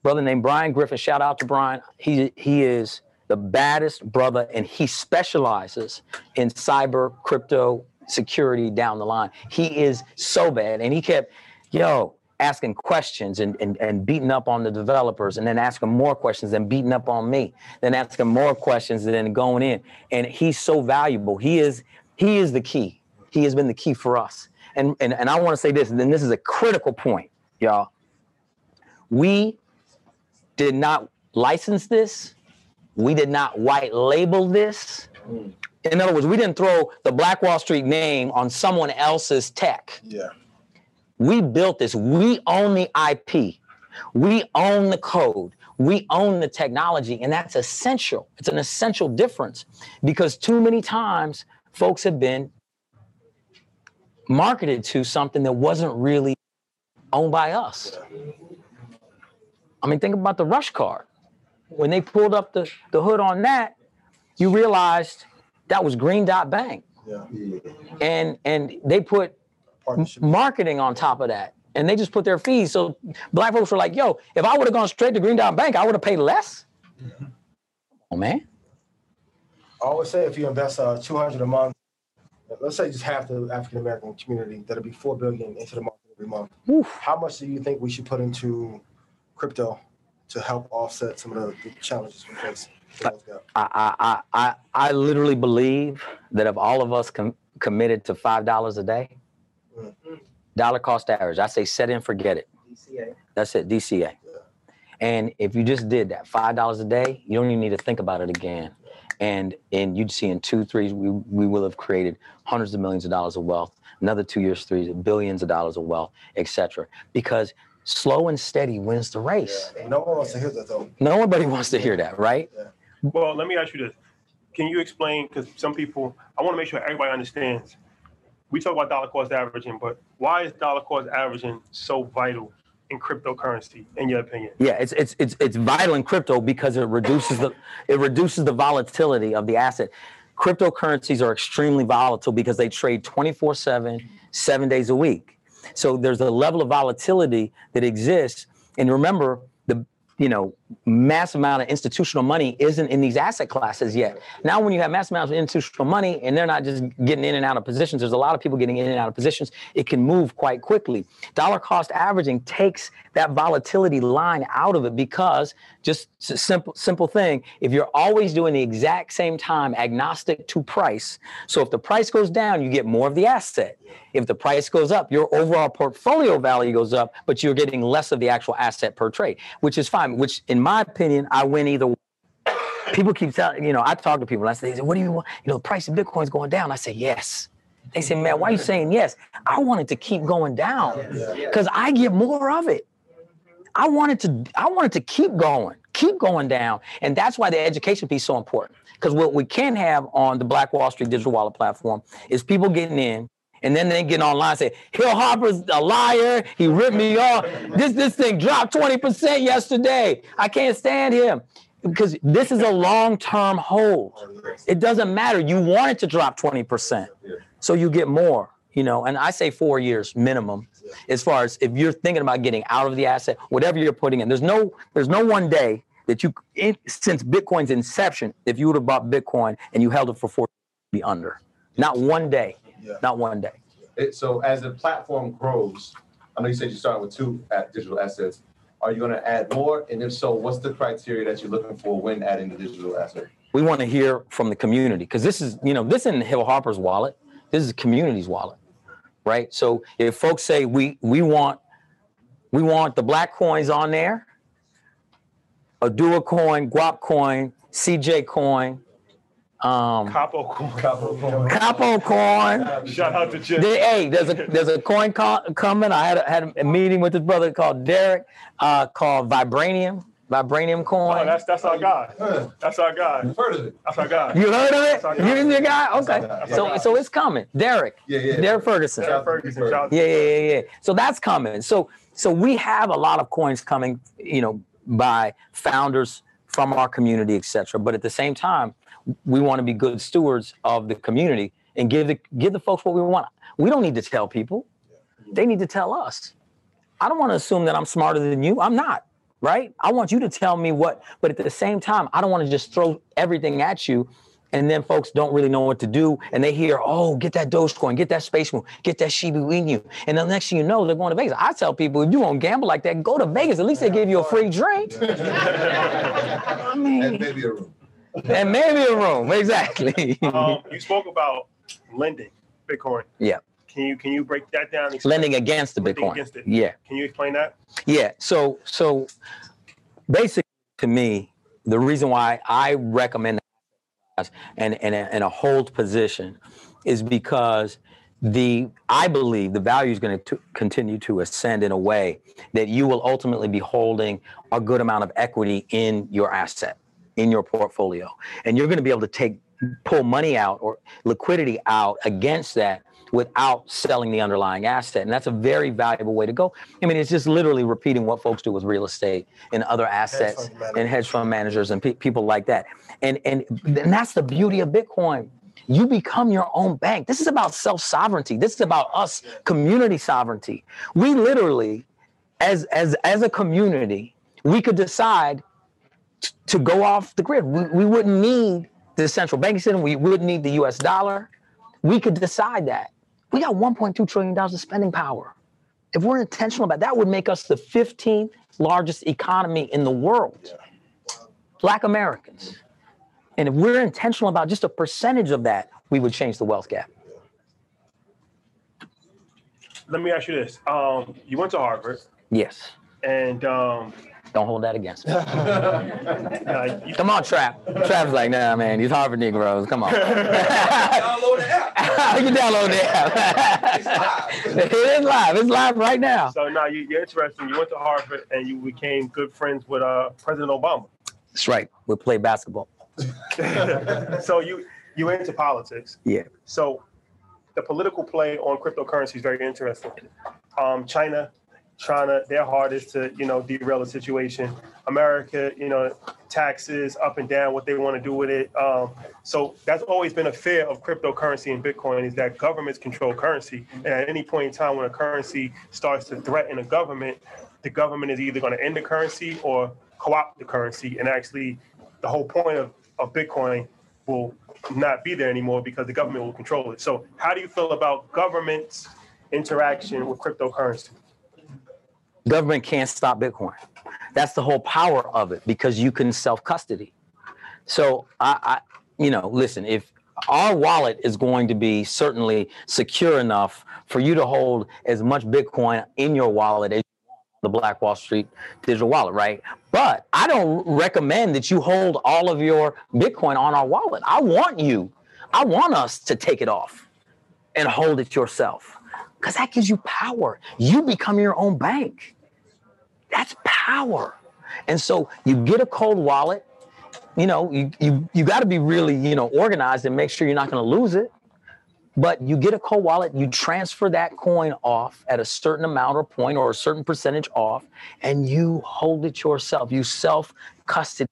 brother named Brian Griffin. Shout out to Brian. He he is the baddest brother, and he specializes in cyber crypto security down the line. He is so bad, and he kept, yo, asking questions and, and, and beating up on the developers, and then asking more questions, and beating up on me, then asking more questions, and then going in. And he's so valuable. He is he is the key. He has been the key for us. And and, and I want to say this, and this is a critical point, y'all. We did not license this. We did not white label this. In other words, we didn't throw the Black Wall Street name on someone else's tech. Yeah. We built this. We own the IP. We own the code. We own the technology, and that's essential. It's an essential difference because too many times folks have been marketed to something that wasn't really owned by us. I mean, think about the rush card. When they pulled up the, the hood on that, you realized that was Green Dot Bank. Yeah. And and they put marketing on top of that. And they just put their fees. So black folks were like, yo, if I would have gone straight to Green Dot Bank, I would have paid less. Oh man. I always say if you invest uh, 200 a month, let's say just half the African American community, that'll be 4 billion into the market every month. How much do you think we should put into crypto to help offset some of the, the challenges we face? in those gaps? I, I, I, I, I literally believe that if all of us com- committed to five dollars a day, mm. dollar cost average, I say set and forget it. DCA. That's it, DCA. And if you just did that five dollars a day, you don't even need to think about it again. And and you'd see in two, three, we, we will have created hundreds of millions of dollars of wealth. Another two years, three billions of dollars of wealth, etc. Because slow and steady wins the race. Yeah. No one wants to hear that though. Nobody wants to hear that, right? Yeah. Well, let me ask you this. Can you explain, because some people, I want to make sure everybody understands. We talk about dollar cost averaging, but why is dollar cost averaging so vital in cryptocurrency, in your opinion? Yeah, it's it's it's it's vital in crypto because it reduces the it reduces the volatility of the asset. Cryptocurrencies are extremely volatile because they trade 24/7, 7 days a week. So there's a level of volatility that exists. And remember the you know mass amount of institutional money isn't in these asset classes yet. Now when you have mass amounts of institutional money and they're not just getting in and out of positions, there's a lot of people getting in and out of positions. It can move quite quickly. Dollar cost averaging takes that volatility line out of it because just simple simple thing if you're always doing the exact same time agnostic to price so if the price goes down you get more of the asset if the price goes up your overall portfolio value goes up but you're getting less of the actual asset per trade which is fine which in my opinion i win either way. people keep telling you know i talk to people i say what do you want you know the price of bitcoin's going down i say yes they say man why are you saying yes i want it to keep going down because i get more of it I wanted to I wanted to keep going, keep going down. And that's why the education piece is so important. Because what we can have on the Black Wall Street digital wallet platform is people getting in and then they get online and say, Hill Harper's a liar. He ripped me off. This this thing dropped 20% yesterday. I can't stand him. Because this is a long-term hold. It doesn't matter. You want it to drop 20%. So you get more, you know, and I say four years minimum as far as if you're thinking about getting out of the asset, whatever you're putting in. There's no there's no one day that you in, since Bitcoin's inception, if you would have bought Bitcoin and you held it for four, be under. Not one day. Yeah. Not one day. It, so as the platform grows, I know you said you started with two at digital assets. Are you going to add more? And if so, what's the criteria that you're looking for when adding the digital asset? We want to hear from the community because this is, you know, this isn't Hill Harper's wallet. This is the community's wallet, right? So if folks say we we want we want the black coins on there, a Dua coin, Guap coin, CJ coin, um, Capo coin. Capo coin. Shout out to Jim. There- hey, there's a there's a coin co- coming. I had a, had a meeting with his brother called Derek, uh, called Vibranium, Vibranium coin. Oh, coin. that's that's our guy. That's our guy. You've heard of it? That's our guy. you heard of That's our it? guy. You the guy? Okay. That's So guy. so it's coming. Derek. Yeah, yeah. Derek Ferguson. Derek Ferguson. Shout out to Yeah, yeah, yeah, yeah. So that's coming. So so we have a lot of coins coming, you know, by founders from our community, etc. But at the same time, we want to be good stewards of the community and give the give the folks what we want. We don't need to tell people. They need to tell us. I don't want to assume that I'm smarter than you. I'm not, right? I want you to tell me what, but at the same time, I don't want to just throw everything at you and then folks don't really know what to do and they hear, oh, get that Dogecoin, get that SafeMoon, get that Shiba Inu. And the next thing you know, they're going to Vegas. I tell people, if you want to gamble like that, go to Vegas. At least they give you a free drink. I And mean, maybe a room. and maybe a room. Exactly. Um, you spoke about lending Bitcoin. Yeah. Can you can you break that down? Lending against the Bitcoin. against it. Yeah. Can you explain that? Yeah. So so basically to me, the reason why I recommend and and a, and a hold position is because the I believe the value is going to continue to ascend in a way that you will ultimately be holding a good amount of equity in your asset in your portfolio. And you're going to be able to take pull money out or liquidity out against that without selling the underlying asset. And that's a very valuable way to go. I mean it's just literally repeating what folks do with real estate and other assets managers. and hedge fund managers and pe- people like that. And and and that's the beauty of bitcoin. You become your own bank. This is about self-sovereignty. This is about us community sovereignty. We literally as as as a community we could decide to go off the grid. We, we wouldn't need the central banking system. We wouldn't need the us dollar. We could decide that. We got 1.2 trillion dollars of spending power. If we're intentional about that that would make us the 15th largest economy in the world. Black americans. And if we're intentional about just a percentage of that we would change the wealth gap. Let me ask you this. Um, you went to Harvard, yes. And um, Don't hold that against me. Nah, you- Come on, Trap. Trap's like, nah, man, these Harvard Negroes. Come on. Download the app. you can download the app. it is live. It's live right now. So now you, you're interesting. You went to Harvard and you became good friends with uh, President Obama. That's right. We play basketball. so you you into politics. Yeah. So the political play on cryptocurrency is very interesting. Um, China trying to their hardest to you know derail the situation. America, you know, taxes up and down, what they want to do with it. Um, so that's always been a fear of cryptocurrency and Bitcoin is that governments control currency, and at any point in time when a currency starts to threaten a government, the government is either going to end the currency or co-opt the currency, and actually, the whole point of, of Bitcoin will not be there anymore because the government will control it. So, how do you feel about government's interaction with cryptocurrency? Government can't stop Bitcoin. That's the whole power of it because you can self custody. So I, I, you know, listen, if our wallet is going to be certainly secure enough for you to hold as much Bitcoin in your wallet as the Black Wall Street digital wallet, right? But I don't recommend that you hold all of your Bitcoin on our wallet. I want you, I want us to take it off and hold it yourself because that gives you power. You become your own bank. That's power. And so you get a cold wallet. You know, you you you got to be really you know organized and make sure you're not going to lose it. But you get a cold wallet, you transfer that coin off at a certain amount or point or a certain percentage off, and you hold it yourself. You self custody.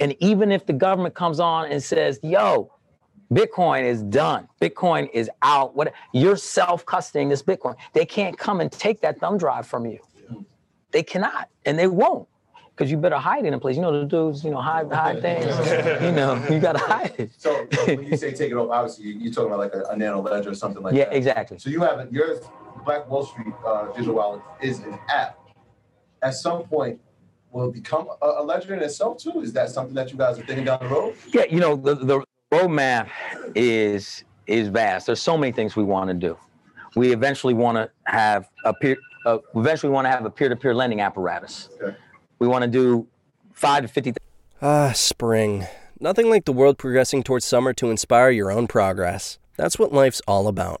And even if the government comes on and says, "Yo, Bitcoin is done. Bitcoin is out. What you're self-custodying this Bitcoin. They can't come and take that thumb drive from you. They cannot, and they won't. Because you better hide it in a place. You know the dudes, you know, hide hide things. you know, you gotta hide it. So when you say take it off, obviously you- you're talking about like a, a nano ledger or something like Yeah, that. Yeah, exactly. So you have it, your Black Wall Street uh, digital wallet is an app. At some point, will it become a, a ledger in itself too? Is that something that you guys are thinking down the road? Yeah, you know, the, the roadmap is is vast. There's so many things we want to do. We eventually want to have a peer. Uh, eventually want to have a peer-to-peer lending apparatus. Okay. We want to do five to fifty Ah, spring. Nothing like the world progressing towards summer to inspire your own progress. That's what life's all about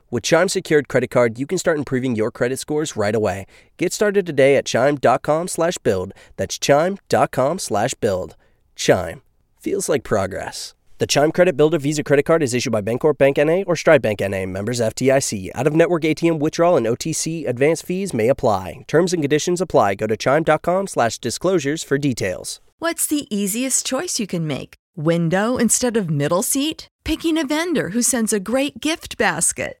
With Chime Secured Credit Card, you can start improving your credit scores right away. Get started today at chime.com slash build. That's chime.com slash build. Chime. Feels like progress. The Chime Credit Builder Visa Credit Card is issued by Bancorp Bank NA or Stride Bank NA, members FDIC. Out of network ATM withdrawal and OTC advance fees may apply. Terms and conditions apply. Go to chime.com slash disclosures for details. What's the easiest choice you can make? Window instead of middle seat? Picking a vendor who sends a great gift basket?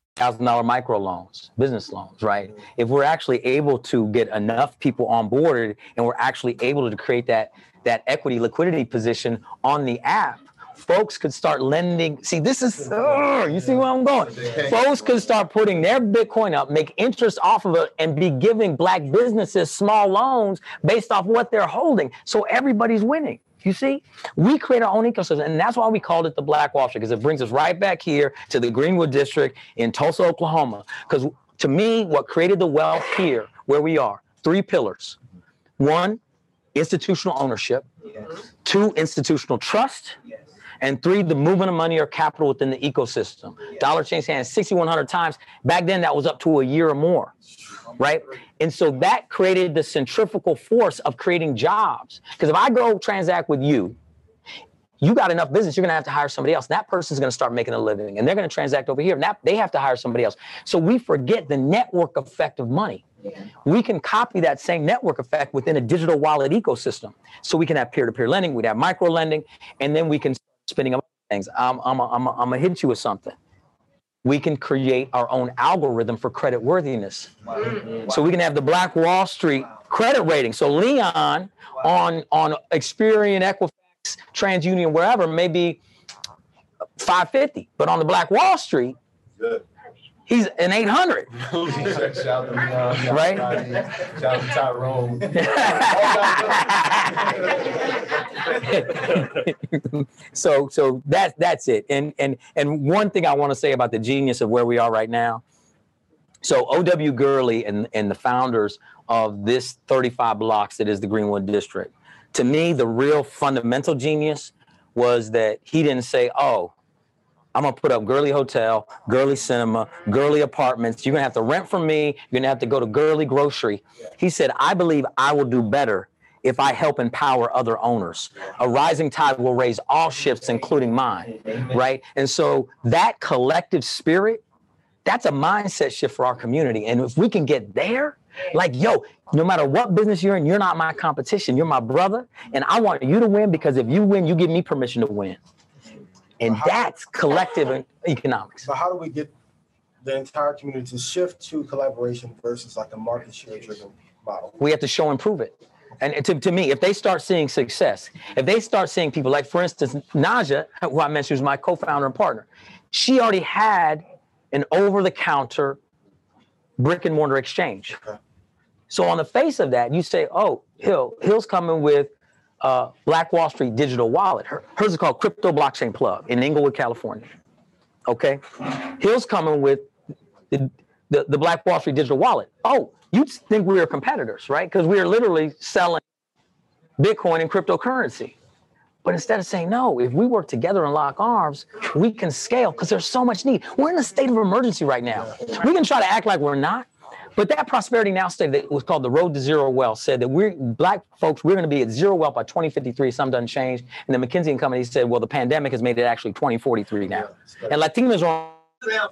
Thousand dollar micro loans, business loans, right? If we're actually able to get enough people on board and we're actually able to create that that equity liquidity position on the app, folks could start lending. See, this is uh, you see where I'm going. Folks could start putting their Bitcoin up, make interest off of it, and be giving black businesses small loans based off what they're holding. So everybody's winning. You see, we create our own ecosystem, and that's why we called it the Black Wall Street, because it brings us right back here to the Greenwood District in Tulsa, Oklahoma. Because To me, what created the wealth here, where we are, three pillars. One, institutional ownership. Two, institutional trust. And three, the movement of money or capital within the ecosystem. Dollar changed hands 6,100 times. Back then, that was up to a year or more, right? And so that created the centrifugal force of creating jobs. Because if I go transact with you, you got enough business, you're gonna have to hire somebody else. That person's gonna start making a living and they're gonna transact over here. And that, they have to hire somebody else. So we forget the network effect of money. We can copy that same network effect within a digital wallet ecosystem. So we can have peer-to-peer lending, we'd have micro lending, and then we can start spinning up things. I'm, I'm, I'm, I'm gonna hit you with something. We can create our own algorithm for credit worthiness. So we can have the Black Wall Street credit rating. So Leon on on Experian, Equifax, TransUnion, wherever, maybe 550. But on the Black Wall Street, Good. He's an 800. Shout out to Leon, shout out uh, Right? Shout Tyrone. so so that's that's it. And and and one thing I want to say about the genius of where we are right now. So O.W. Gurley and and the founders of this 35 blocks that is the Greenwood District. To me, the real fundamental genius was that he didn't say, "Oh, I'm gonna put up Gurley Hotel, Gurley Cinema, Gurley Apartments. You're gonna have to rent from me. You're gonna have to go to Gurley Grocery. He said, I believe I will do better if I help empower other owners. A rising tide will raise all ships, including mine. Right? And so that collective spirit, that's a mindset shift for our community. And if we can get there, like, yo, no matter what business you're in, you're not my competition. You're my brother. And I want you to win because if you win, you give me permission to win. And that's collective economics. So how do we get the entire community to shift to collaboration versus like a market share driven model? We have to show and prove it. And to, to me, if they start seeing success, if they start seeing people like, for instance, Najah, who I mentioned was my co-founder and partner, she already had an over-the-counter brick and mortar exchange. So on the face of that, you say, oh, Hill, Hill's coming with uh, Black Wall Street digital wallet. Her, hers is called Crypto Blockchain Plug in Inglewood, California. Okay, Hill's coming with the, the, the Black Wall Street digital wallet. Oh, you'd think we were competitors, right? Because we are literally selling Bitcoin and cryptocurrency. But instead of saying no, if we work together and lock arms, we can scale because there's so much need. We're in a state of emergency right now. We can try to act like we're not, but that prosperity now study that was called the Road to Zero Wealth said that we're black folks, we're going to be at zero wealth by 2053. Some doesn't change. And then McKinsey and Company said, well, the pandemic has made it actually 2043 now. And Latinos are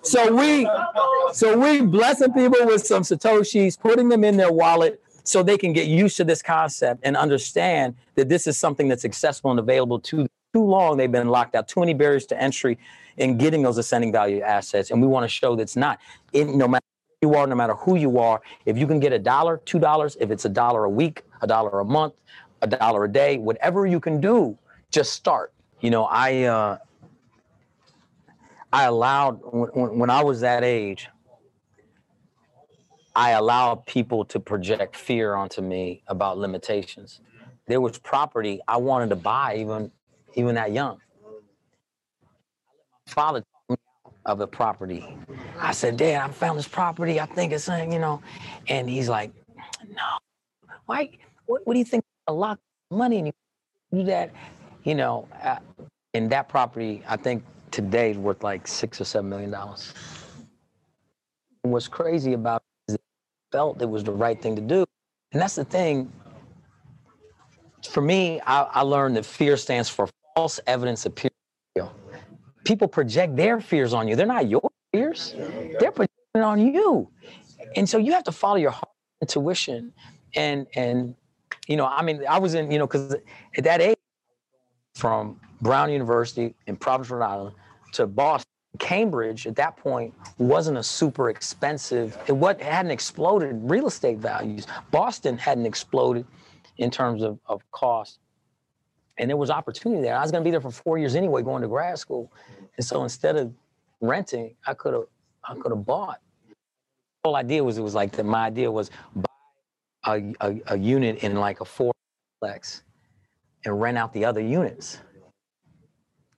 so we so we blessing people with some satoshis, putting them in their wallet so they can get used to this concept and understand that this is something that's accessible and available to too long they've been locked out too many barriers to entry in getting those ascending value assets and we want to show that's not in no matter you are no matter who you are if you can get a dollar two dollars if it's a dollar a week a dollar a month a dollar a day whatever you can do just start you know i uh I allowed when, when I was that age, I allowed people to project fear onto me about limitations. There was property I wanted to buy even even that young. Father of a property. I said, Dad, I found this property. I think it's uh, you know, and he's like, No, why? What, what do you think? A lot of money and you do that, you know. Uh, in that property, I think today is worth like six or seven million dollars. What's crazy about it is it felt it was the right thing to do. And that's the thing. For me, I, I learned that fear stands for false evidence appears real. People project their fears on you. They're not your fears. They're projecting on you. And so you have to follow your heart intuition. And and you know, I mean, I was in, you know, because at that age, from Brown University in Providence, Rhode Island, to Boston. Cambridge at that point wasn't a super expensive. It what hadn't exploded real estate values. Boston hadn't exploded in terms of, of cost, and there was opportunity there. I was going to be there for four years anyway, going to grad school, and so instead of renting, I could have I could have bought. The whole idea was it was like that. My idea was buy a, a, a unit in like a four complex and rent out the other units.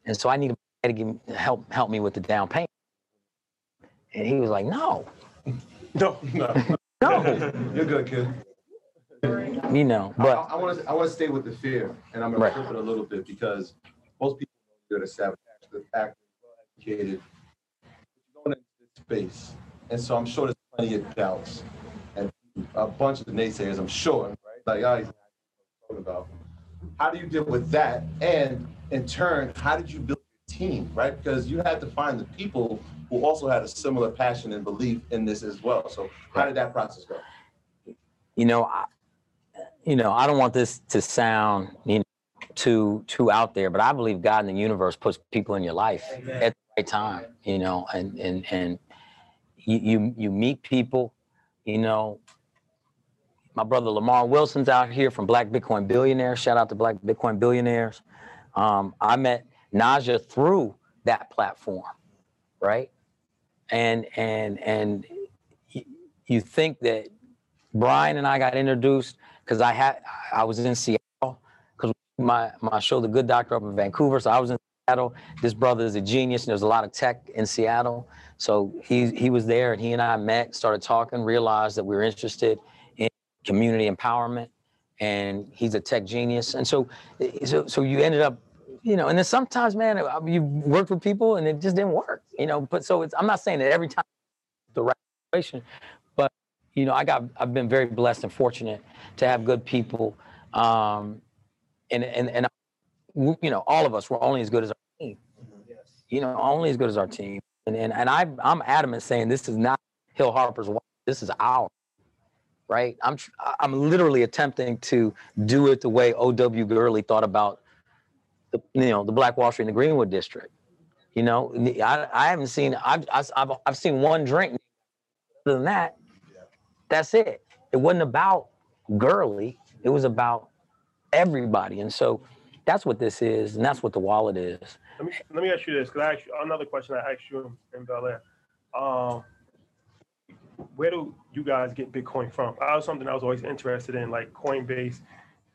And so I needed to give, help help me with the down payment. And he was like, no, No, no. No. You're good, kid. You know, but I want to I want to stay with the fear, and I'm gonna Right. flip it a little bit because most people know you're the savage actor, well educated, going into this space, and so I'm sure there's plenty of doubts and a bunch of naysayers. I'm sure, right? Like, not talking about. How do you deal with that? And in turn, how did you build your team, right? Because you had to find the people who also had a similar passion and belief in this as well. So, how did that process go? you know, I, you know, I don't want this to sound you know, too too out there, but I believe God in the universe puts people in your life at the right time. You know, and and and you you, you meet people. You know, my brother Lamar Wilson's out here from Black Bitcoin Billionaires. Shout out to Black Bitcoin Billionaires. Um, I met Najah through that platform, right? And and and you think that Brian and I got introduced because I had I was in Seattle because my my show The Good Doctor up in Vancouver, so I was in Seattle. This brother is a genius, and there's a lot of tech in Seattle. So he he was there, and he and I met, started talking, realized that we were interested in community empowerment, and he's a tech genius. And so so so you ended up. You know, and then sometimes, man, you worked with people and it just didn't work. You know, but so it's. I'm not saying that every time the right situation, you know, I got I've been very blessed and fortunate to have good people, um, and and and you know, all of us we're only as good as our team. You know, only as good as our team. And and and I I'm adamant saying this is not Hill Harper's. wife, This is our right. I'm I'm literally attempting to do it the way O.W. Gurley thought about the you know the Black Wall Street and the Greenwood District. You know, I I haven't seen I've I've- I've seen one drink. Other than that, that's it. It wasn't about Gurley. It was about everybody. And so that's what this is, and that's what the wallet is. Let me let me ask you this, because I asked you another question I asked you in, in Bel Air. Um, where do you guys get Bitcoin from? That was something I was always interested in, like Coinbase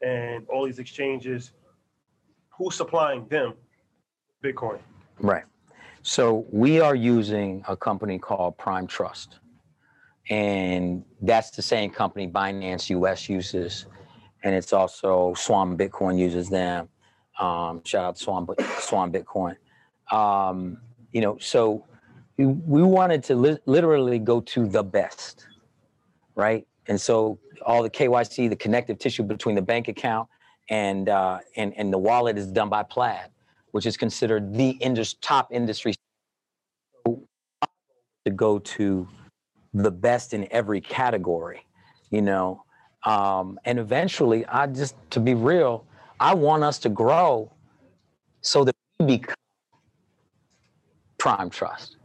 and all these exchanges. Who's supplying them Bitcoin? Right. So we are using a company called Prime Trust. And that's the same company Binance US uses. And it's also Swan Bitcoin uses them. Um, shout out Swan, Swan Bitcoin. Um, you know, so we, we wanted to li- literally go to the best, right? And so all the KYC, the connective tissue between the bank account and uh, and and the wallet is done by Plaid, which is considered the indus- top industry. To go to the best in every category, you know, um, and eventually, I just to be real, I want us to grow so that we become Prime Trust.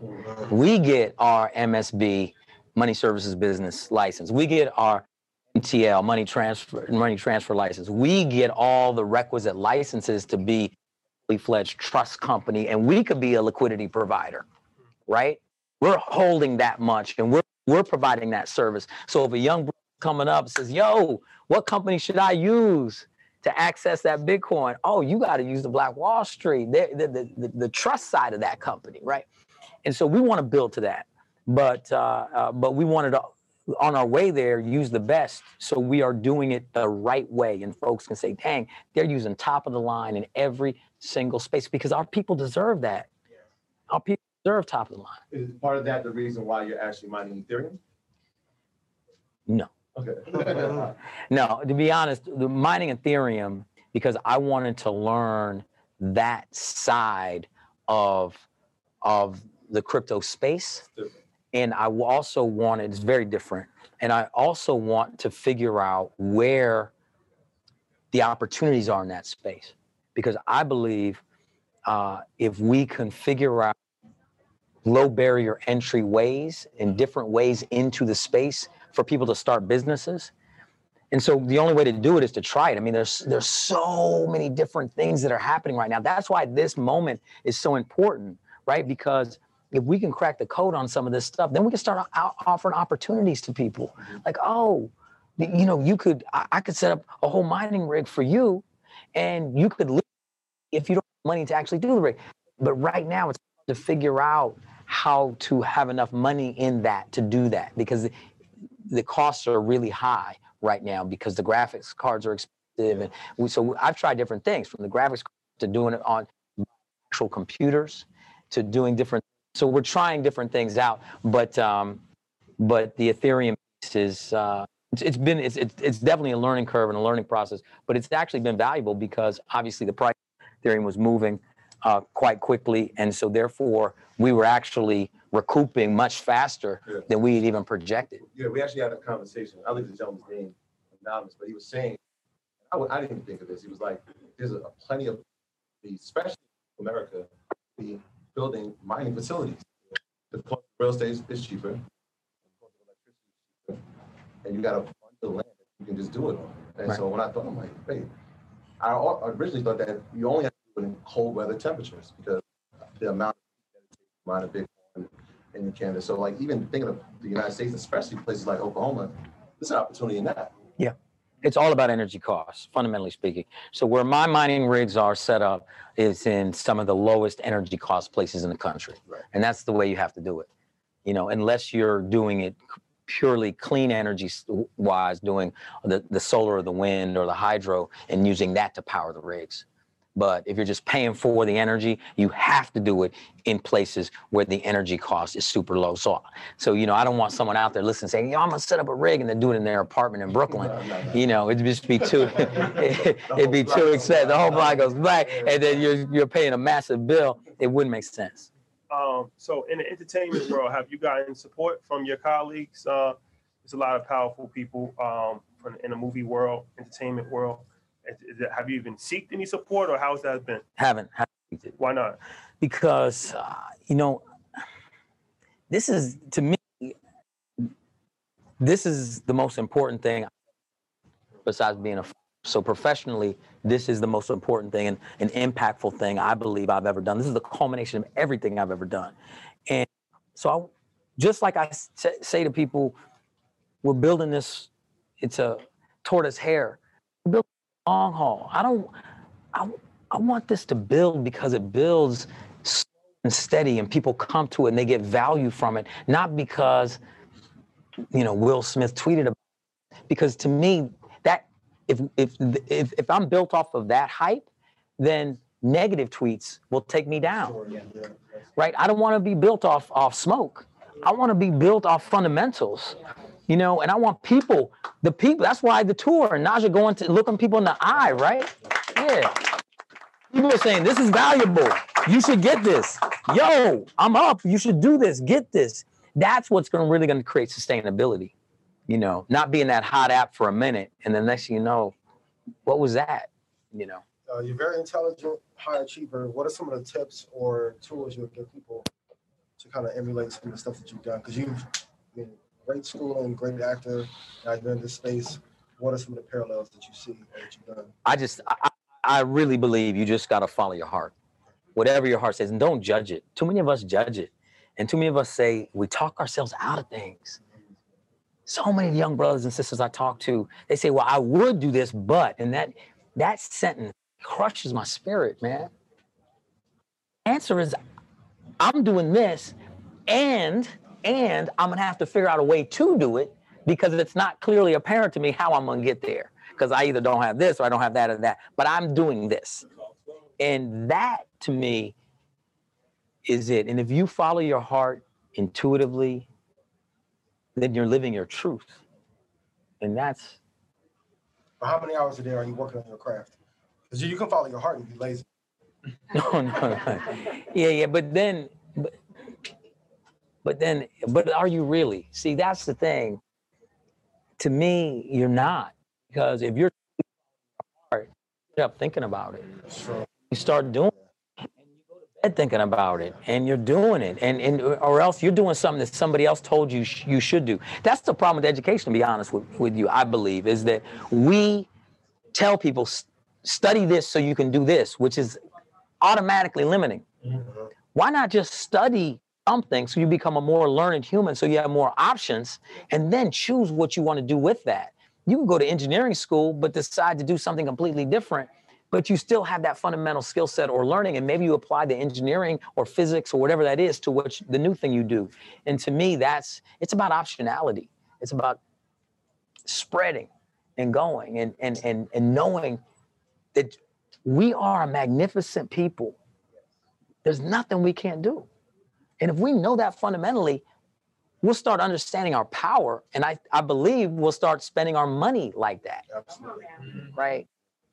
We get our MSB money services business license. We get our MTL money transfer money transfer license. We get all the requisite licenses to be fully fledged trust company, and we could be a liquidity provider, right? We're holding that much, and we're we're providing that service. So if a young coming up says, "Yo, what company should I use?" To access that Bitcoin, oh, you got to use the Black Wall Street, the, the, the, the, trust side of that company, right? And so we want to build to that, but uh, uh, but we wanted to on our way there use the best so we are doing it the right way and folks can say dang they're using top of the line in every single space because our people deserve that our people deserve top of the line. Is part of that the reason why you're actually mining Ethereum? no. Okay. no to be honest the mining ethereum because i wanted to learn that side of of the crypto space. And I also wanted it's very different. And i also want to figure out where the opportunities are in that space. Because i believe uh, if we can figure out low barrier entry ways and mm-hmm. different ways into the space for people to start businesses and so the only way to do it is to try it. I mean, there's there's so many different things that are happening right now. That's why this moment is so important, right? Because if we can crack the code on some of this stuff, then we can start out offering opportunities to people. Mm-hmm. Like, oh, you know, you could I, I could set up a whole mining rig for you, and you could live if you don't have money to actually do the rig. But right now, it's to figure out how to have enough money in that to do that because the, costs are really high right now because the graphics cards are expensive and we, so I've tried different things from the graphics to doing it on actual computers to doing different so we're trying different things out but um, but the ethereum is uh, it's, it's been it's, it's it's definitely a learning curve and a learning process but it's actually been valuable because obviously the price of ethereum was moving uh, quite quickly and so therefore we were actually recouping much faster Yeah. than we had even projected Yeah, we actually had a conversation. I leave the gentleman's name anonymous, but he was saying, I, I didn't even think of this. He was like, there's a, plenty of the, especially in America, the building mining facilities. The cost of real estate is- cheaper. the cost of electricity is cheaper, And you got a bunch of land that you can just do it on. And so when I thought, I'm like, wait, I I originally thought that you only have to do it in cold weather temperatures because the amount of mine a Bitcoin in Canada. So like even thinking of the United States, especially places like Oklahoma, there's an opportunity in that. Yeah. It's all about energy costs, fundamentally speaking. So where my mining rigs are set up is in some of the lowest energy cost places in the country, Right. and that's the way you have to do it. You know, unless you're doing it purely clean energy wise, doing the the solar or the wind or the hydro, and using that to power the rigs. But if you're just paying for the energy, you have to do it in places where the energy cost is super low. So, so you know, I don't want someone out there listening saying, "Yo, I'm gonna set up a rig," and then do it in their apartment in Brooklyn. No, no, no. You know, it'd just be too, it'd be too expensive. The whole block goes black, and then you're you're paying a massive bill. It wouldn't make sense. Um, so in the entertainment world, have you gotten support from your colleagues? Uh, there's a lot of powerful people um, in the movie world, entertainment world. Is- is it- have you even seeked any support, or how's that been? Haven't, haven't Why not? because uh, you know this is to me this is the most important thing besides being a so professionally this is the most important thing and an impactful thing i believe i've ever done this is the culmination of everything i've ever done and so I, just like i say to people we're building this it's a tortoise hare we're building long haul. I don't I, I want this to build because it builds and steady and people come to it and they get value from it not because you know will smith tweeted about it. because to me that if if if, if i'm built off of that hype then negative tweets will take me down. Right? I don't want to be built off off smoke. I want to be built off fundamentals you know and i want people the people that's why the tour and Najah going to looking people in the eye right? Yeah. People are saying this is valuable. You should get this. Yo i'm up. You should do this. Get this. That's what's going really going to create sustainability you know not being that hot app for a minute and the next thing you know what was that you know? Uh, you're very intelligent, high achiever. What are some of the tips or tools you would give people to kind of emulate some of the stuff that you've done? Because you've Great schooling, great actor. Now you're in this space. What are some of the parallels that you see that you've done? I just I, I I really believe you just got to follow your heart. Whatever your heart says, and don't judge it. Too many of us judge it, and too many of us say we talk ourselves out of things. So many young brothers and sisters I talk to, they say, "Well, I would do this, but," and that that sentence crushes my spirit, man. Answer is, I'm doing this, and and I'm gonna have to figure out a way to do it because it's not clearly apparent to me how I'm gonna get there. Because I either don't have this or I don't have that or that, but I'm doing this. And that to me is it. And if you follow your heart intuitively, then you're living your truth. And that's how many hours a day are you working on your craft? Because you can follow your heart and be lazy. no, no, no. Yeah, yeah, but then, but, but then, but are you really? See, that's the thing. To me, you're not because if you're you up thinking about it, you start doing it, and you go to bed thinking about it, and you're doing it, and and or else you're doing something that somebody else told you sh- you should do. That's the problem with education. To be honest with, with you, I believe is that we tell people study this so you can do this, which is automatically limiting. Mm-hmm. Why not just study something so you become a more learned human so you have more options and then choose what you want to do with that? You can go to engineering school but decide to do something completely different but you still have that fundamental skill set or learning, and maybe you apply the engineering or physics or whatever that is to what the new thing you do. And to me, that's it's about optionality. It's about spreading and going and and and and knowing that we are a magnificent people. There's nothing we can't do. And if we know that fundamentally, we'll start understanding our power. And I, I believe we'll start spending our money like that. Absolutely. Right.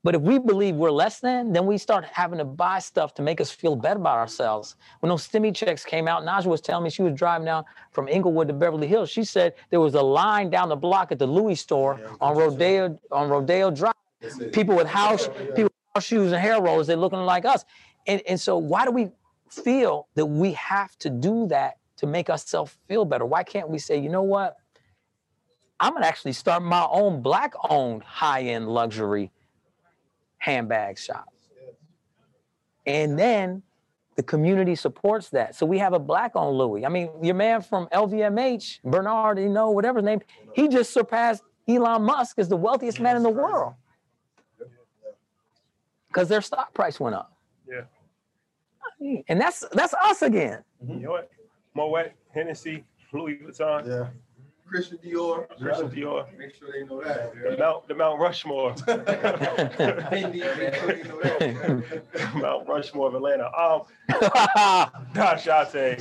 But if we believe we're less than, then we start having to buy stuff to make us feel better about ourselves. When those stimmy checks came out, Najah was telling me she was driving down from Inglewood to Beverly Hills. She said there was a line down the block at the Louis store on Rodeo on Rodeo Drive. People with house people with house shoes and hair rollers, they're looking like us. And, and so why do we feel that we have to do that to make ourselves feel better? Why can't we say, you know what? I'm gonna actually start my own black-owned high-end luxury handbag shop. And then the community supports that. So we have a black owned Louis. I mean, your man from LVMH, Bernard, you know, whatever his name, he just surpassed Elon Musk as the wealthiest man in the world. Because their stock price went up. Yeah. And that's that's us again. You know what? Moet, Hennessy, Louis Vuitton, Yeah. Christian Dior. Christian Dior, Make sure they know that. the Mount, the Mount Rushmore, Fendi, make sure they know that. Mount Rushmore of Atlanta. Um, nah, Shante.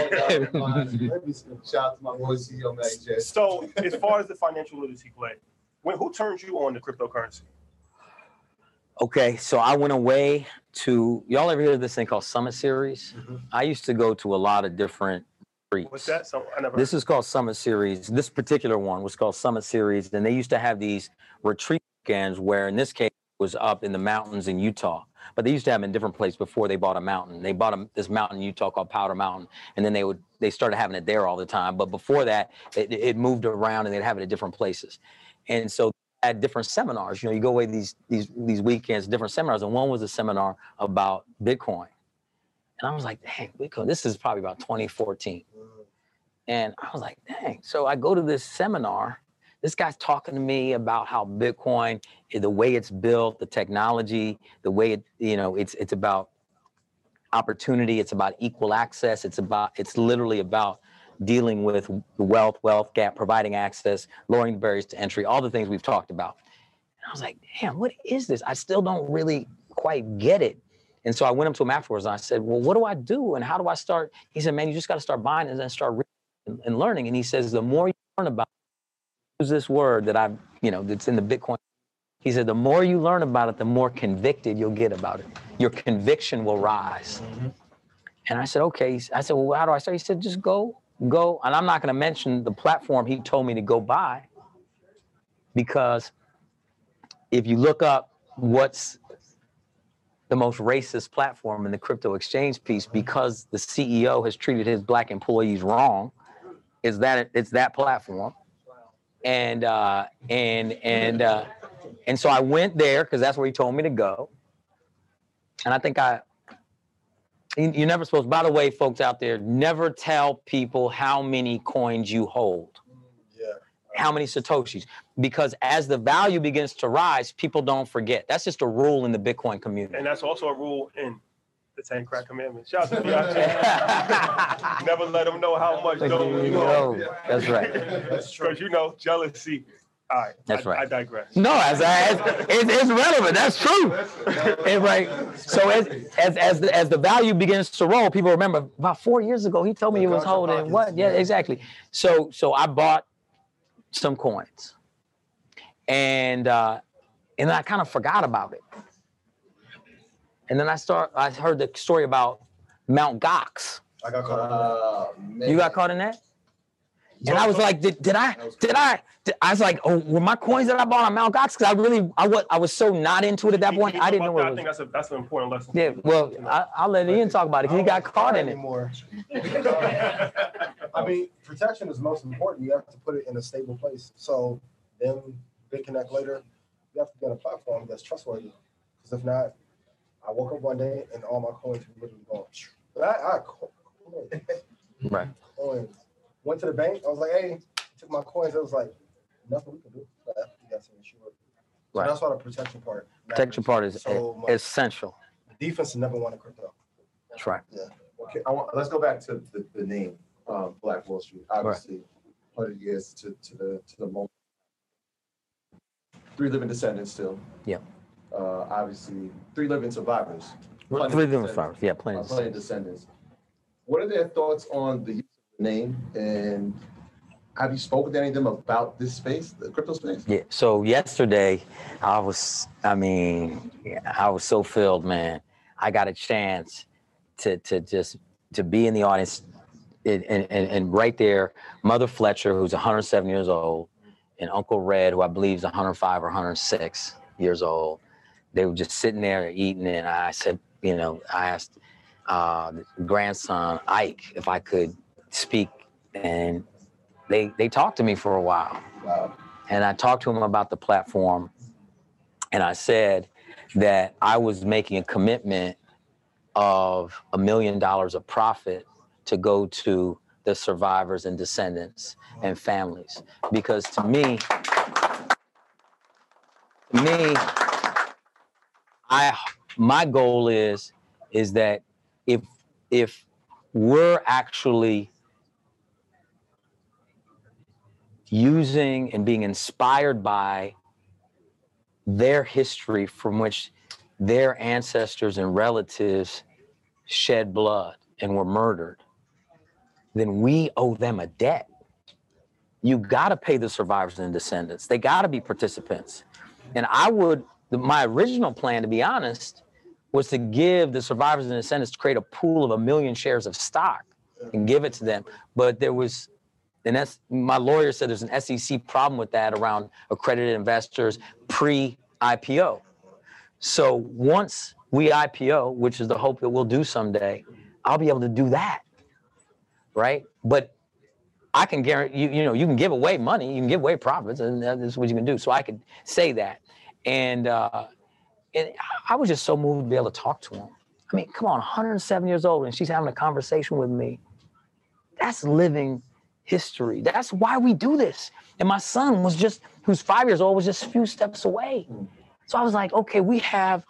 Maybe some- Shout out to my boy CEO Mac J. So, as far as the financial literacy play, when who turns you on to cryptocurrency? Okay, so I went away to y'all ever hear of this thing called Summit Series? Mm-hmm. I used to go to a lot of different retreats. What's that? So I never. This is called Summit Series. This particular one was called Summit Series. And they used to have these retreat weekends where, in this case, it was up in the mountains in Utah. But they used to have them in different places before they bought a mountain. They bought a, this mountain in Utah called Powder Mountain, and then they would they started having it there all the time. But before that, it, it moved around and they'd have it at different places. And so at different seminars, you know, you go away these these these weekends, different seminars, and one was a seminar about Bitcoin. And I was like, dang, Bitcoin, this is probably about 2014. And I was like, dang. So I go to this seminar. This guy's talking to me about how Bitcoin, eh, the way it's built, the technology, the way it, you know, it's it's about opportunity, it's about equal access, it's about it's literally about dealing with the wealth, wealth gap, providing access, lowering the barriers to entry, all the things we've talked about. And I was like, damn, what is this? I still don't really quite get it. And so I went up to him afterwards and I said, well, what do I do? And how do I start? He said, man, you just got to start buying and then start reading and- learning. And he says, the more you learn about it, use this word that I've, you know, that's in the Bitcoin. He said, the more you learn about it, the more convicted you'll get about it. Your conviction will rise. Mm-hmm. And I said, okay. I said, well, how do I start? He said, just go, go. And I'm not going to mention the platform he told me to go by because if you look up what's the most racist platform in the crypto exchange piece because the CEO has treated his black employees wrong, is that it's that platform. And uh, and and uh, and so I went there because that's where he told me to go. And I think I you're never supposed, by the way, folks out there, never tell people how many coins you hold, Yeah. how many Satoshis. Because as the value begins to rise, people don't forget. That's just a rule in the Bitcoin community. and that's also a rule in the Ten Crack Commandments. Shout out to Beyonce. Never let them know how much dough you No, owe. that's right. Because you know, jealousy. All right. That's I, right. I digress. No, as, as it's, it's relevant. That's true. And right. So as as as the, as the value begins to roll, people remember about four years ago he told me he was holding pockets, what? Yeah, yeah. exactly. So so I bought some coins, and uh, and I kind of forgot about it. And then I start. I heard the story about Mt. Gox. I got caught up. Uh, man. You got caught in that? And I was like, did, did I, did I, did- I was like, oh, were my coins that I bought on Mt. Gox? Because I really, I was, I was so not into it at that point. I didn't know what that, it I think that's a that's an important lesson. Yeah, well, I, I'll let Ian talk about it because he got caught in it. anymore. I mean, protection is most important. You have to put it in a stable place. So then they connect later. You have to get on a platform that's trustworthy. Because if not, I woke up one day and all my coins were literally gone. But I, I coins, Right. coins. Went to the bank. I was like, hey, took my coins. It was like nothing we can do. But you got to insure it. So Right. that's why the protection part. Protection part is so much. essential. defense is number one in crypto. That's right. Yeah. Okay, I want, let's go back to the, the name, um, Black Wall Street, obviously, hundred years to, to the, to the moment. Three living descendants still. Yeah. Uh, obviously, three living survivors. Three living survivors. Yeah, plenty. Uh, of Plenty of descendants. What are their thoughts on the use of the name and have you spoken to any of them about this space, the crypto space? Yeah. So yesterday, I was, I mean, I was so filled, man. I got a chance to to just to be in the audience, and, and and right there, Mother Fletcher, who's 107 years old, and Uncle Red, who I believe is 105 or 106 years old. They were just sitting there eating, and I said, you know, I asked uh, grandson Ike if I could speak, and they they talked to me for a while Wow. and I talked to him about the platform, and I said that I was making a commitment of a million dollars of profit to go to the survivors and descendants and families, because to me, to me, I my goal is is that if if we're actually using and being inspired by their history from which their ancestors and relatives shed blood and were murdered, then we owe them a debt. You got to pay the survivors and descendants. They got to be participants. And I would, my original plan, to be honest, was to give the survivors and descendants to create a pool of a million shares of stock and give it to them. But there was and that's my lawyer said there's an SEC problem with that around accredited investors pre IPO. So once we IPO, which is the hope that we'll do someday, I'll be able to do that. Right? But I can guarantee you, you know, you can give away money, you can give away profits, and that is what you can do. So I could say that. And uh, and I was just so moved to be able to talk to him. I mean, come on, 107 years old, and she's having a conversation with me. That's living history. That's why we do this. And my son was just, who's five years old, was just a few steps away. So I was like, okay, we have,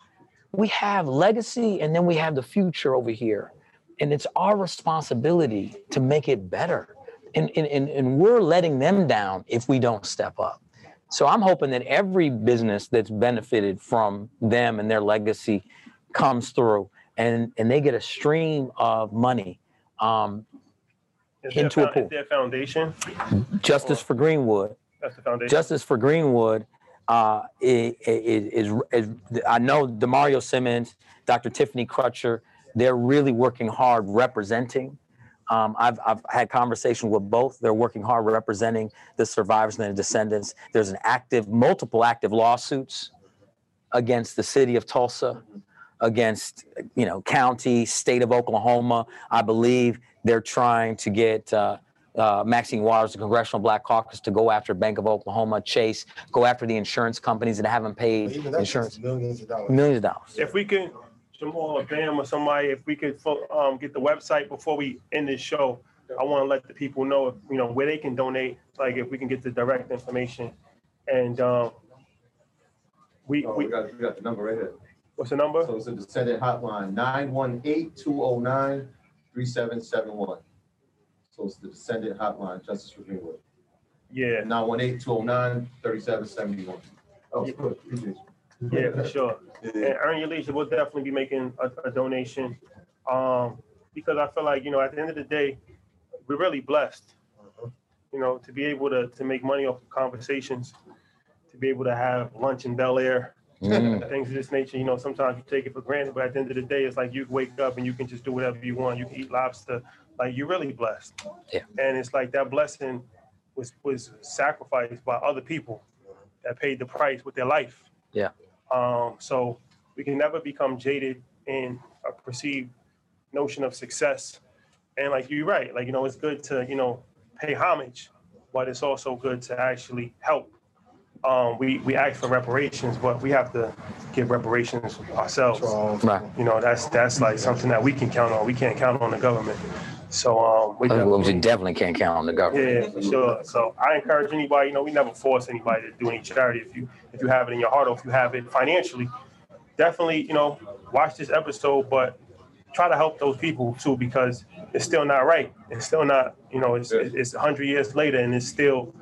we have legacy, and then we have the future over here, and it's our responsibility to make it better. And and and, and we're letting them down if we don't step up. So I'm hoping that every business that's benefited from them and their legacy comes through, and and they get a stream of money. Um, Is Into a fo- pool. Is there a foundation? Justice for Greenwood. That's the foundation. Justice for Greenwood uh, is, is, is, I know Damario Simmons, Dr. Tiffany Crutcher, they're really working hard representing. Um, I've, I've had conversations with both. They're working hard representing the survivors and the descendants. There's an active, multiple active lawsuits against the city of Tulsa, against you know county, state of Oklahoma. I believe they're trying to get uh, uh, Maxine Waters, the Congressional Black Caucus, to go after Bank of Oklahoma, Chase, go after the insurance companies that haven't paid even that's insurance millions of dollars. millions of dollars. If we can, Jamal or Bam or somebody, if we could um, get the website before we end this show, I want to let the people know, if you know, where they can donate. Like if we can get the direct information, and um, we Oh, we we got, we got the number right here. what's the number? So it's a descendant hotline, 918-209-3771. So it's the descendant hotline, Justice for Greenwood. Yeah, 918-209-3771. Oh, it's good. Appreciate you. yeah, for sure. Yeah, And Earn Your Leisure we'll definitely be making a, a donation, um, because I feel like you know, at the end of the day, we're really blessed. You know, to be able to to make money off of conversations, to be able to have lunch in Bel Air, Mm. things of this nature. You know, sometimes you take it for granted, but at the end of the day, it's like you wake up and you can just do whatever you want. You can eat lobster, like you're really blessed. Yeah. And it's like that blessing was was sacrificed by other people that paid the price with their life. Yeah. Um, so we can never become jaded in a perceived notion of success. And like you're right, like you know, it's good to you know pay homage, but it's also good to actually help. Um, we we ask for reparations, but we have to give reparations ourselves. Right. You know, that's that's like something that we can count on. We can't count on the government. So um, we Well, we definitely, definitely can't count on the government. yeah, for sure. So I encourage anybody. You know, we never force anybody to do any charity. If you if you have it in your heart or if you have it financially, definitely you know watch this episode, but try to help those people too because it's still not right. It's still not you know it's it's hundred years later and it's still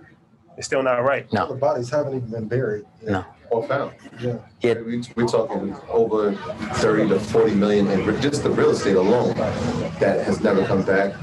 it's still not right. Now. The bodies haven't even been buried. No. Or found. Yeah. Yeah. We, we're talking over 30 to 40 million in just the real estate alone that has never come back.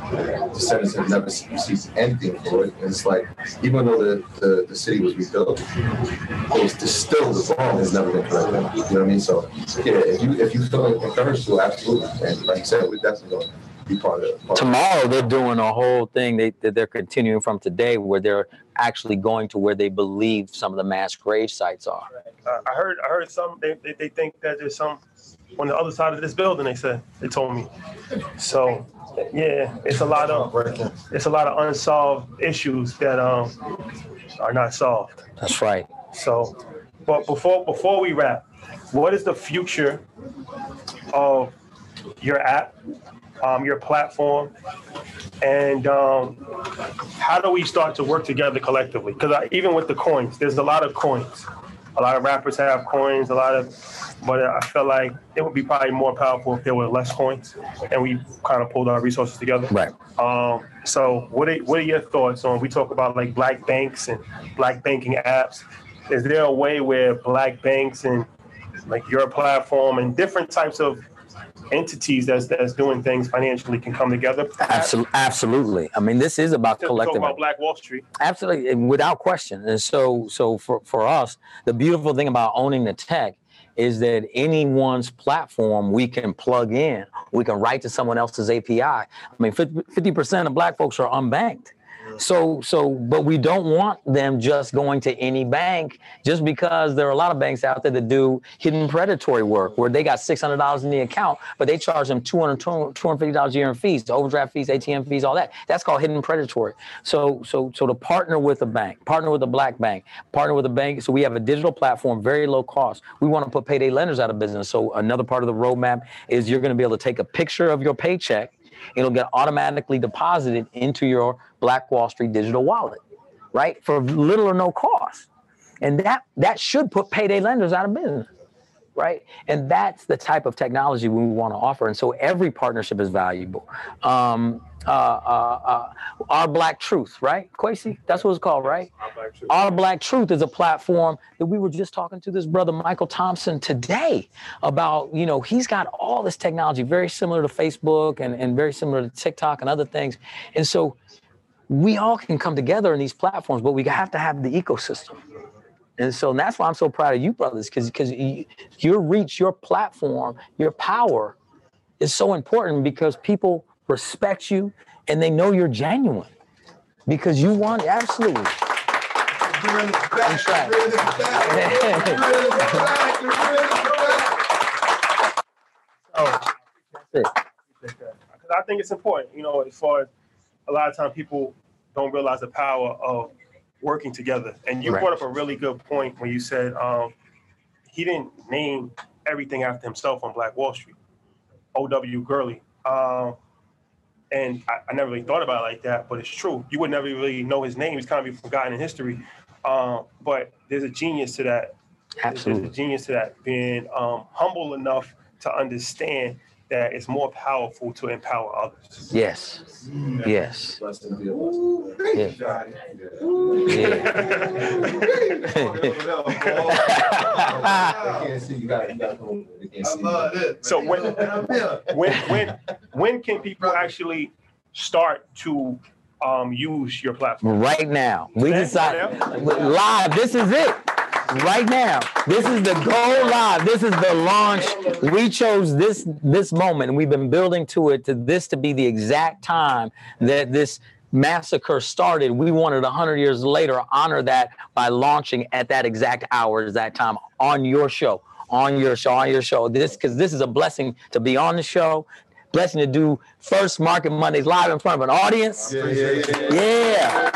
Descendants have never received anything for it. And it's like, even though the, the, the city was rebuilt, it was the, still the wrong has never been corrected. You know what I mean? So, yeah, if you if you feel encouraged to, absolutely. And like I said, we're definitely going to be part of it. Tomorrow they're doing a whole thing they, that they're continuing from today where they're actually going to where they believe some of the mass grave sites are. Uh, I heard I heard some they, they, they think that there's some on the other side of this building. They said they told me. So yeah, it's a lot of it's a lot of unsolved issues that um are not solved. That's right. So, but before before we wrap, what is the future of your app, um, your platform, and um, how do we start to work together collectively? Because even with the coins, there's a lot of coins. A lot of rappers have coins. A lot of, but I feel like it would be probably more powerful if there were less coins, and we kind of pulled our resources together. Right. Um, so, what are, what are your thoughts on? We talk about like black banks and black banking apps. Is there a way where black banks and like your platform and different types of entities that's that's doing things financially can come together? Absolutely. Absolutely. I mean, this is about talk collective. about Black Wall Street. Absolutely, and without question. And so, so for, for us, the beautiful thing about owning the tech is that anyone's platform we can plug in. We can write to someone else's API. I mean, 50 percent of Black folks are unbanked. So, so, but we don't want them just going to any bank just because there are a lot of banks out there that do hidden predatory work where they got $600 in the account, but they charge them $200, $250 a year in fees, overdraft fees, ATM fees, all that. That's called hidden predatory. So, so, so to partner with a bank, partner with a black bank, partner with a bank. So we have a digital platform, very low cost. We want to put payday lenders out of business. So another part of the roadmap is you're going to be able to take a picture of your paycheck it'll get automatically deposited into your Black Wall Street digital wallet, right? For little or no cost. And that that should put payday lenders out of business, right? And that's the type of technology we want to offer. And so every partnership is valuable. Um, uh, uh, uh, Our Black Truth, right? Quasi, that's what it's called, right? Our Black Truth is a platform that we were just talking to this brother Michael Thompson today about, you know, he's got all this technology very similar to Facebook and, and very similar to TikTok and other things. And so we all can come together in these platforms, but we have to have the ecosystem. And so that's why I'm so proud of you, brothers, because because your reach, your platform, your power is so important because people respect you and they know you're genuine because you want absolutely. That's right. Oh, Because I think it's important, you know, as far as a lot of times people don't realize the power of working together. And you Right. brought up a really good point when you said um, he didn't name everything after himself on Black Wall Street. O.W. Gurley. Um, and I, I never really thought about it like that, but it's true. You would never really know his name. He's kind of be forgotten in history. Um, but there's a genius to that. Absolutely. There's a genius to that. Being um, humble enough to understand that it's more powerful to empower others. Yes. Yes. Blessed to be a blessing. I can't see you got you got to They can't see you. So when, when when when can people actually start to um, use your platform? Right now. We Okay, decided live. This is it. Right now. This is the go live. This is the launch. We chose this this moment and we've been building to it to this to be the exact time that this massacre started. We wanted 100 years later honor that by launching at that exact hour, that time on your show, on your show, on your show. This because this is a blessing to be on the show. Blessing to do first Market Mondays live in front of an audience. Yeah, yeah, yeah. Yeah.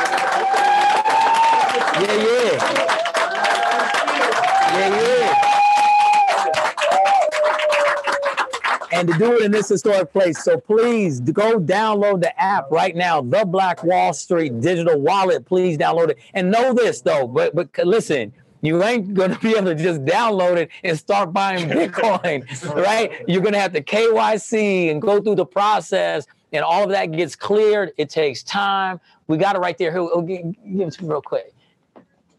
Yeah, yeah. Yeah, and to do it in this historic place. So please go download the app right now, the Black Wall Street digital wallet. Please download it. And know this though, but but listen, you ain't gonna be able to just download it and start buying Bitcoin, right? You're gonna have to KYC and go through the process, and all of that gets cleared. It takes time. We got it right there. Here, oh, give, give it to me real quick.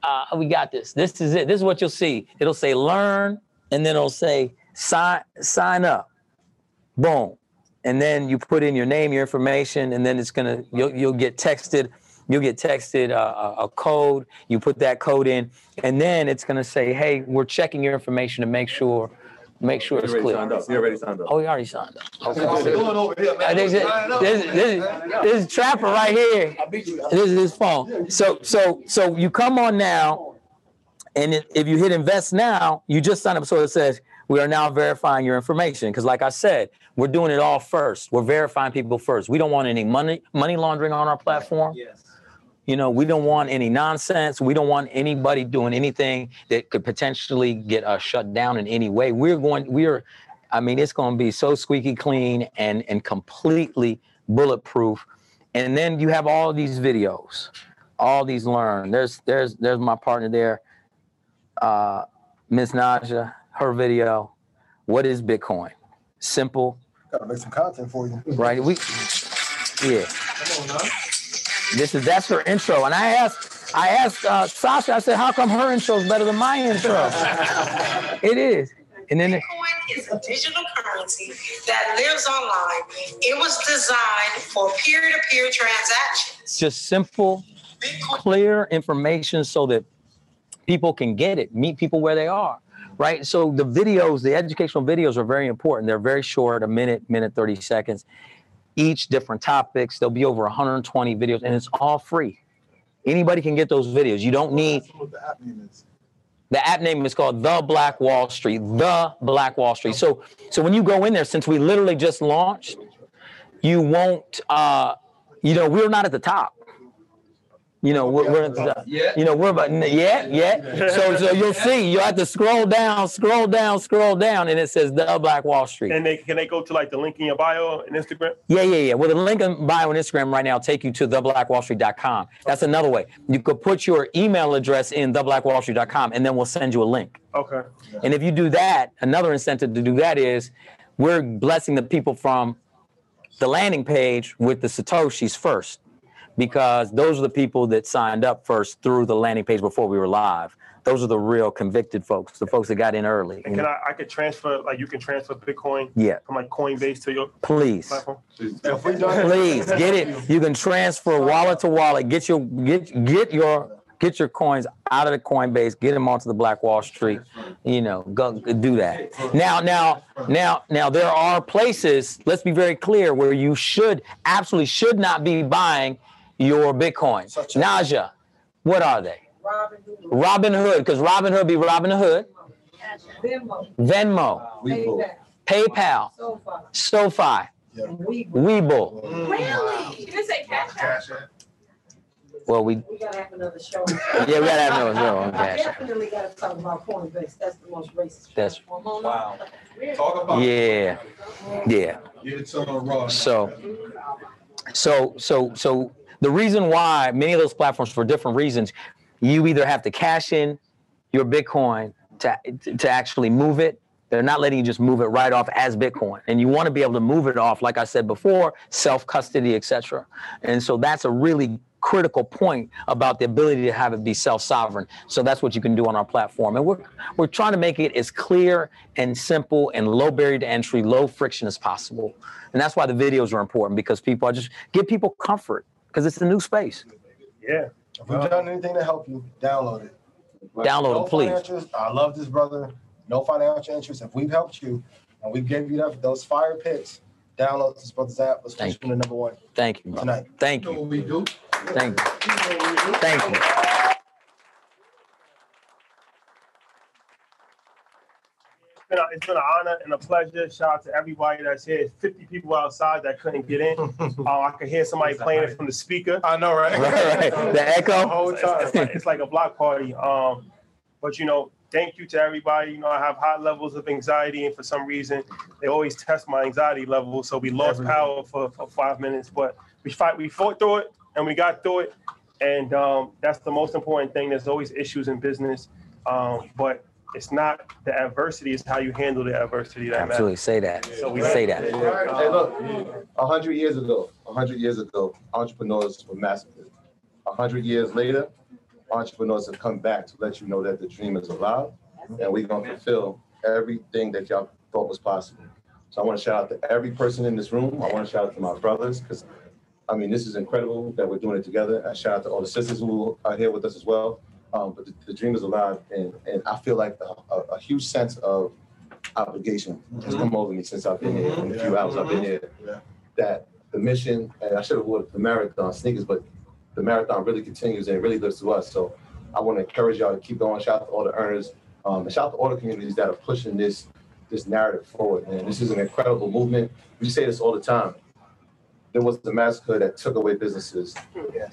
Uh, we got this. This is it. This is what you'll see. It'll say learn, and then it'll say sign sign up. Boom. And then you put in your name, your information, and then it's gonna you'll you'll get texted you'll get texted a, a, code. You put that code in, and then it's going to say, "Hey, we're checking your information to make sure." Make sure it's clear. He already signed up. Oh, he already signed up. Okay. What's going over here, man? This, this, is Trapper right here. This is his phone. So, so, so you come on now, and it, if you hit invest now, you just sign up. So it says we are now verifying your information because, like I said, we're doing it all first. We're verifying people first. We don't want any money money laundering on our platform. Yes. You know, we don't want any nonsense. We don't want anybody doing anything that could potentially get us shut down in any way. We're going, we're, I mean, it's going to be so squeaky clean and and completely bulletproof. And then you have all these videos, all these learn. There's there's there's my partner there, uh, Miss Najah, her video. What is Bitcoin? Simple, Gotta make some content for you. right? We, yeah. Come on now. This is that's her intro, and I asked I asked uh, Sasha. I said, "How come her intro is better than my intro?" it is, and then it, Bitcoin is a digital currency that lives online. It was designed for peer-to-peer transactions. just simple, clear information so that people can get it, meet people where they are. Right. So the videos, the educational videos are very important. They're very short, a minute, minute, 30 seconds, each different topics. There'll be over 120 videos and it's all free. Anybody can get those videos. You don't need the app name is. the app name is called The Black Wall Street. The Black Wall Street. So so when you go in there, since we literally just launched, you won't uh you know, we're not at the top. You know, we're, we're. Yeah. You know, we're about yeah, yeah. So so you'll see, you have to scroll down, scroll down, scroll down, and it says The Black Wall Street. And they can they go to like the link in your bio and Instagram? Yeah, yeah, yeah. Well, the link in bio and Instagram right now take you to theblackwallstreet.com. That's another way. You could put your email address in theblackwallstreet.com and then we'll send you a link. Okay. And if you do that, another incentive to do that is we're blessing the people from the landing page with the Satoshis first, because those are the people that signed up first through the landing page before we were live. Those are the real convicted folks, the folks that got in early. And can I I could transfer like you can transfer Bitcoin Yeah, from like Coinbase to your please. platform? If we done Please get it. You can transfer wallet to wallet. Get your get get your get your coins out of the Coinbase. Get them onto the Black Wall Street. You know, go do that. Now, now, now, now, there are places. Let's be very clear where you should absolutely should not be buying your Bitcoin. Such as- Najah, what are they? Robinhood, because Robin Hood be Robin Hood. Venmo, Venmo, Webull. PayPal, PayPal, SoFi, SoFi, and Weeble. Webull. Really? You didn't say Cash App? Cash App. Well, we We gotta have another show. yeah we gotta have another show on I Cash App. definitely gotta talk about Coinbase. That's the most racist That's- platform Wow. Talk about. Yeah, yeah. Give it to them raw. So, so, so, so the reason why many of those platforms, for different reasons, you either have to cash in your Bitcoin to to actually move it. They're not letting you just move it right off as Bitcoin, and you want to be able to move it off, like I said before, self custody, etc. And so that's a really critical point about the ability to have it be self sovereign. So that's what you can do on our platform, and we're we're trying to make it as clear and simple and low barrier to entry, low friction as possible. And that's why the videos are important because people are just give people comfort because it's a new space. Yeah. If we've done anything to help you, download it. Download no it, please. I love this brother. No financial interest. If we've helped you and we've gave you that, those fire pits, download this brother's app. Let's push Thank him to number one Thank you, brother. tonight. Thank You know you. what we do? Thank you. Thank you. Been, a, it's been an honor and a pleasure. Shout out to everybody that's here. 50 people outside that couldn't get in. uh, I could hear somebody playing it from the speaker. I know, right? Right, right. The The echo. whole time. It's like, it's like a block party. Um, but you know, thank you to everybody. You know, I have high levels of anxiety, and for some reason, they always test my anxiety level. So we lost power for, for five minutes, but we fight. We fought through it, and we got through it. And um, that's the most important thing. There's always issues in business, um, but it's not the adversity; it's how you handle the adversity that Absolutely, matters. say that. So we say that. Hey, look, a hundred years ago, a hundred years ago, entrepreneurs were massacred. A hundred years later, entrepreneurs have come back to let you know that the dream is alive, and we're gonna fulfill everything that y'all thought was possible. So I want to shout out to every person in this room. I want to shout out to my brothers because, I mean, this is incredible that we're doing it together. I shout out to all the sisters who are here with us as well. Um, but the, the dream is alive, and and I feel like a, a, a huge sense of obligation has come over me since I've been here. In the few hours I've been here, that the mission, and I should have worn the marathon sneakers, but the marathon really continues and it really lives to us. So I want to encourage y'all to keep going. Shout out to all the earners, um, and shout out to all the communities that are pushing this this narrative forward. Man, this is an incredible movement. We say this all the time. There was the massacre that took away businesses.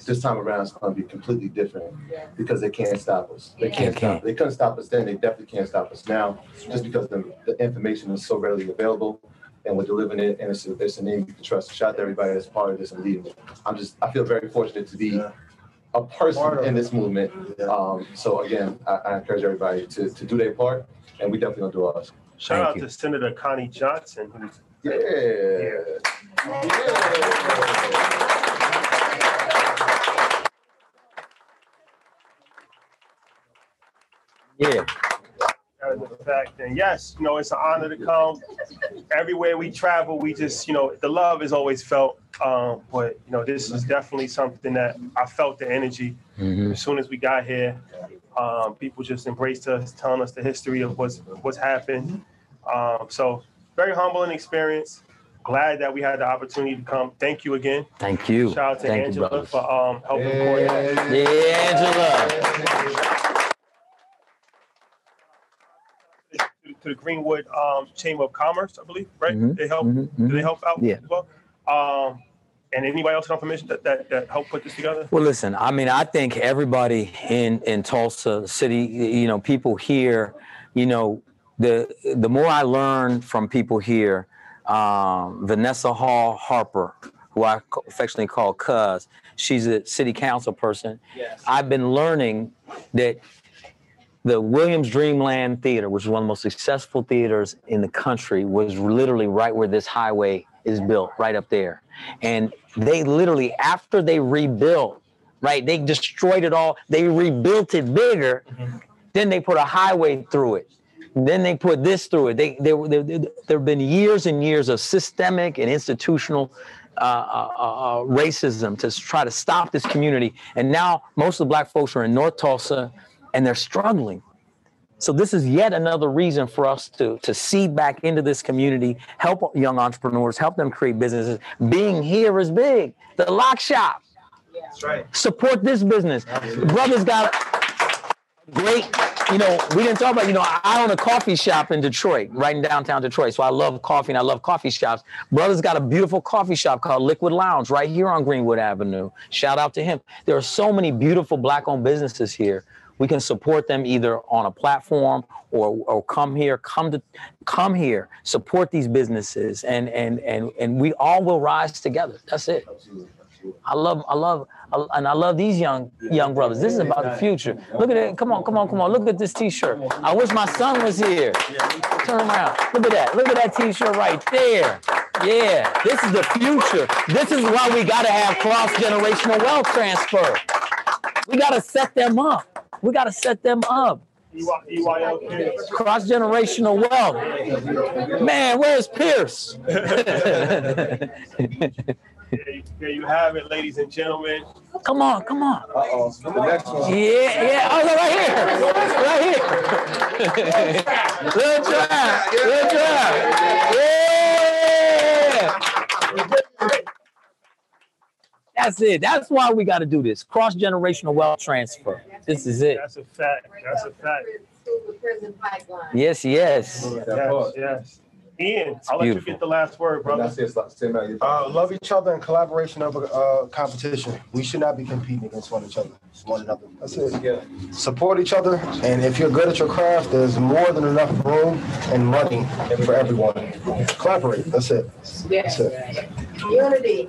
This time around, it's going to be completely different because they can't stop us. They can't stop. They couldn't stop us then. They definitely can't stop us now, just because the, the information is so readily available, and we're delivering it, and it's a, it's a name you can trust. Shout out to everybody that's part of this and leading it. I'm just I feel very fortunate to be a person in this movement. Um, so again, I, I encourage everybody to, to do their part, and we definitely gonna do ours. Shout out to Senator Connie Johnson, who's Yeah. Yeah. That is a fact. And yes, you know, it's an honor to come. Everywhere we travel, we just, you know, the love is always felt. Um, but you know, this is definitely something that I felt the energy Mhm. as soon as we got here. Um, people just embraced us, telling us the history of what's what's happened. Um, so very humbling experience. Glad that we had the opportunity to come. Thank you again. Thank you. Shout out to Thank Angela brothers. for um, helping coordinate. Yeah, Angela. to, to the Greenwood um, Chamber of Commerce, I believe, right? Mhm, They help. mhm, Do they help out Yeah. as well? Um, and anybody else on permission that, that that helped put this together? Well, listen, I mean, I think everybody in in Tulsa City, you know, people here, you know, the the more I learn from people here, um, Vanessa Hall Harper, who I affectionately call Cuz, she's a city council person. Yes. I've been learning that the Williams Dreamland Theater, which is one of the most successful theaters in the country, was literally right where this highway is built, right up there. And they literally, after they rebuilt, right, they destroyed it all, they rebuilt it bigger, then they put a highway through it. Then they put this through it. They, they, they, they- there have been years and years of systemic and institutional uh, uh, uh, racism to try to stop this community. And now most of the black folks are in North Tulsa and they're struggling. So this is yet another reason for us to to seed back into this community, help young entrepreneurs, help them create businesses. Being here is big. The lock shop. That's right. Support this business. Brothers got great, you know, we didn't talk about, you know, I own a coffee shop in Detroit, right in downtown Detroit. So I love coffee and I love coffee shops. Brothers got a beautiful coffee shop called Liquid Lounge right here on Greenwood Avenue. Shout out to him. There are so many beautiful black owned businesses here. We can support them either on a platform or, or come here, come to come here, support these businesses and and and and we all will rise together. That's it. I love, I love, I, and I love these young young brothers. This is about the future. Look at it. Come on, come on, come on. Look at this T-shirt. I wish my son was here. Turn around. Look at that. Look at that T-shirt right there. Yeah, this is the future. This is why we got to have cross generational wealth transfer. We got to set them up. We got to set them up. Cross generational wealth. Man, where's Pierce? There you, there you have it, ladies and gentlemen. Come on, come on. Uh-oh. The next one. Yeah, yeah. Oh, look, right here. Right here. Good job. Good job. Yeah. That's it. That's why we got to do this. Cross generational wealth transfer. This is it. That's a fact. That's a fact. Yes, yes. Yes, yes. Ian, I'll let you get the last word, Brother, brother. I say it's like, say, Uh, love each other in collaboration over uh, competition. We should not be competing against one each other, one another. That's it. Yeah. Support each other, and if you're good at your craft, there's more than enough room and money for everyone. Collaborate. That's it. That's it. Unity.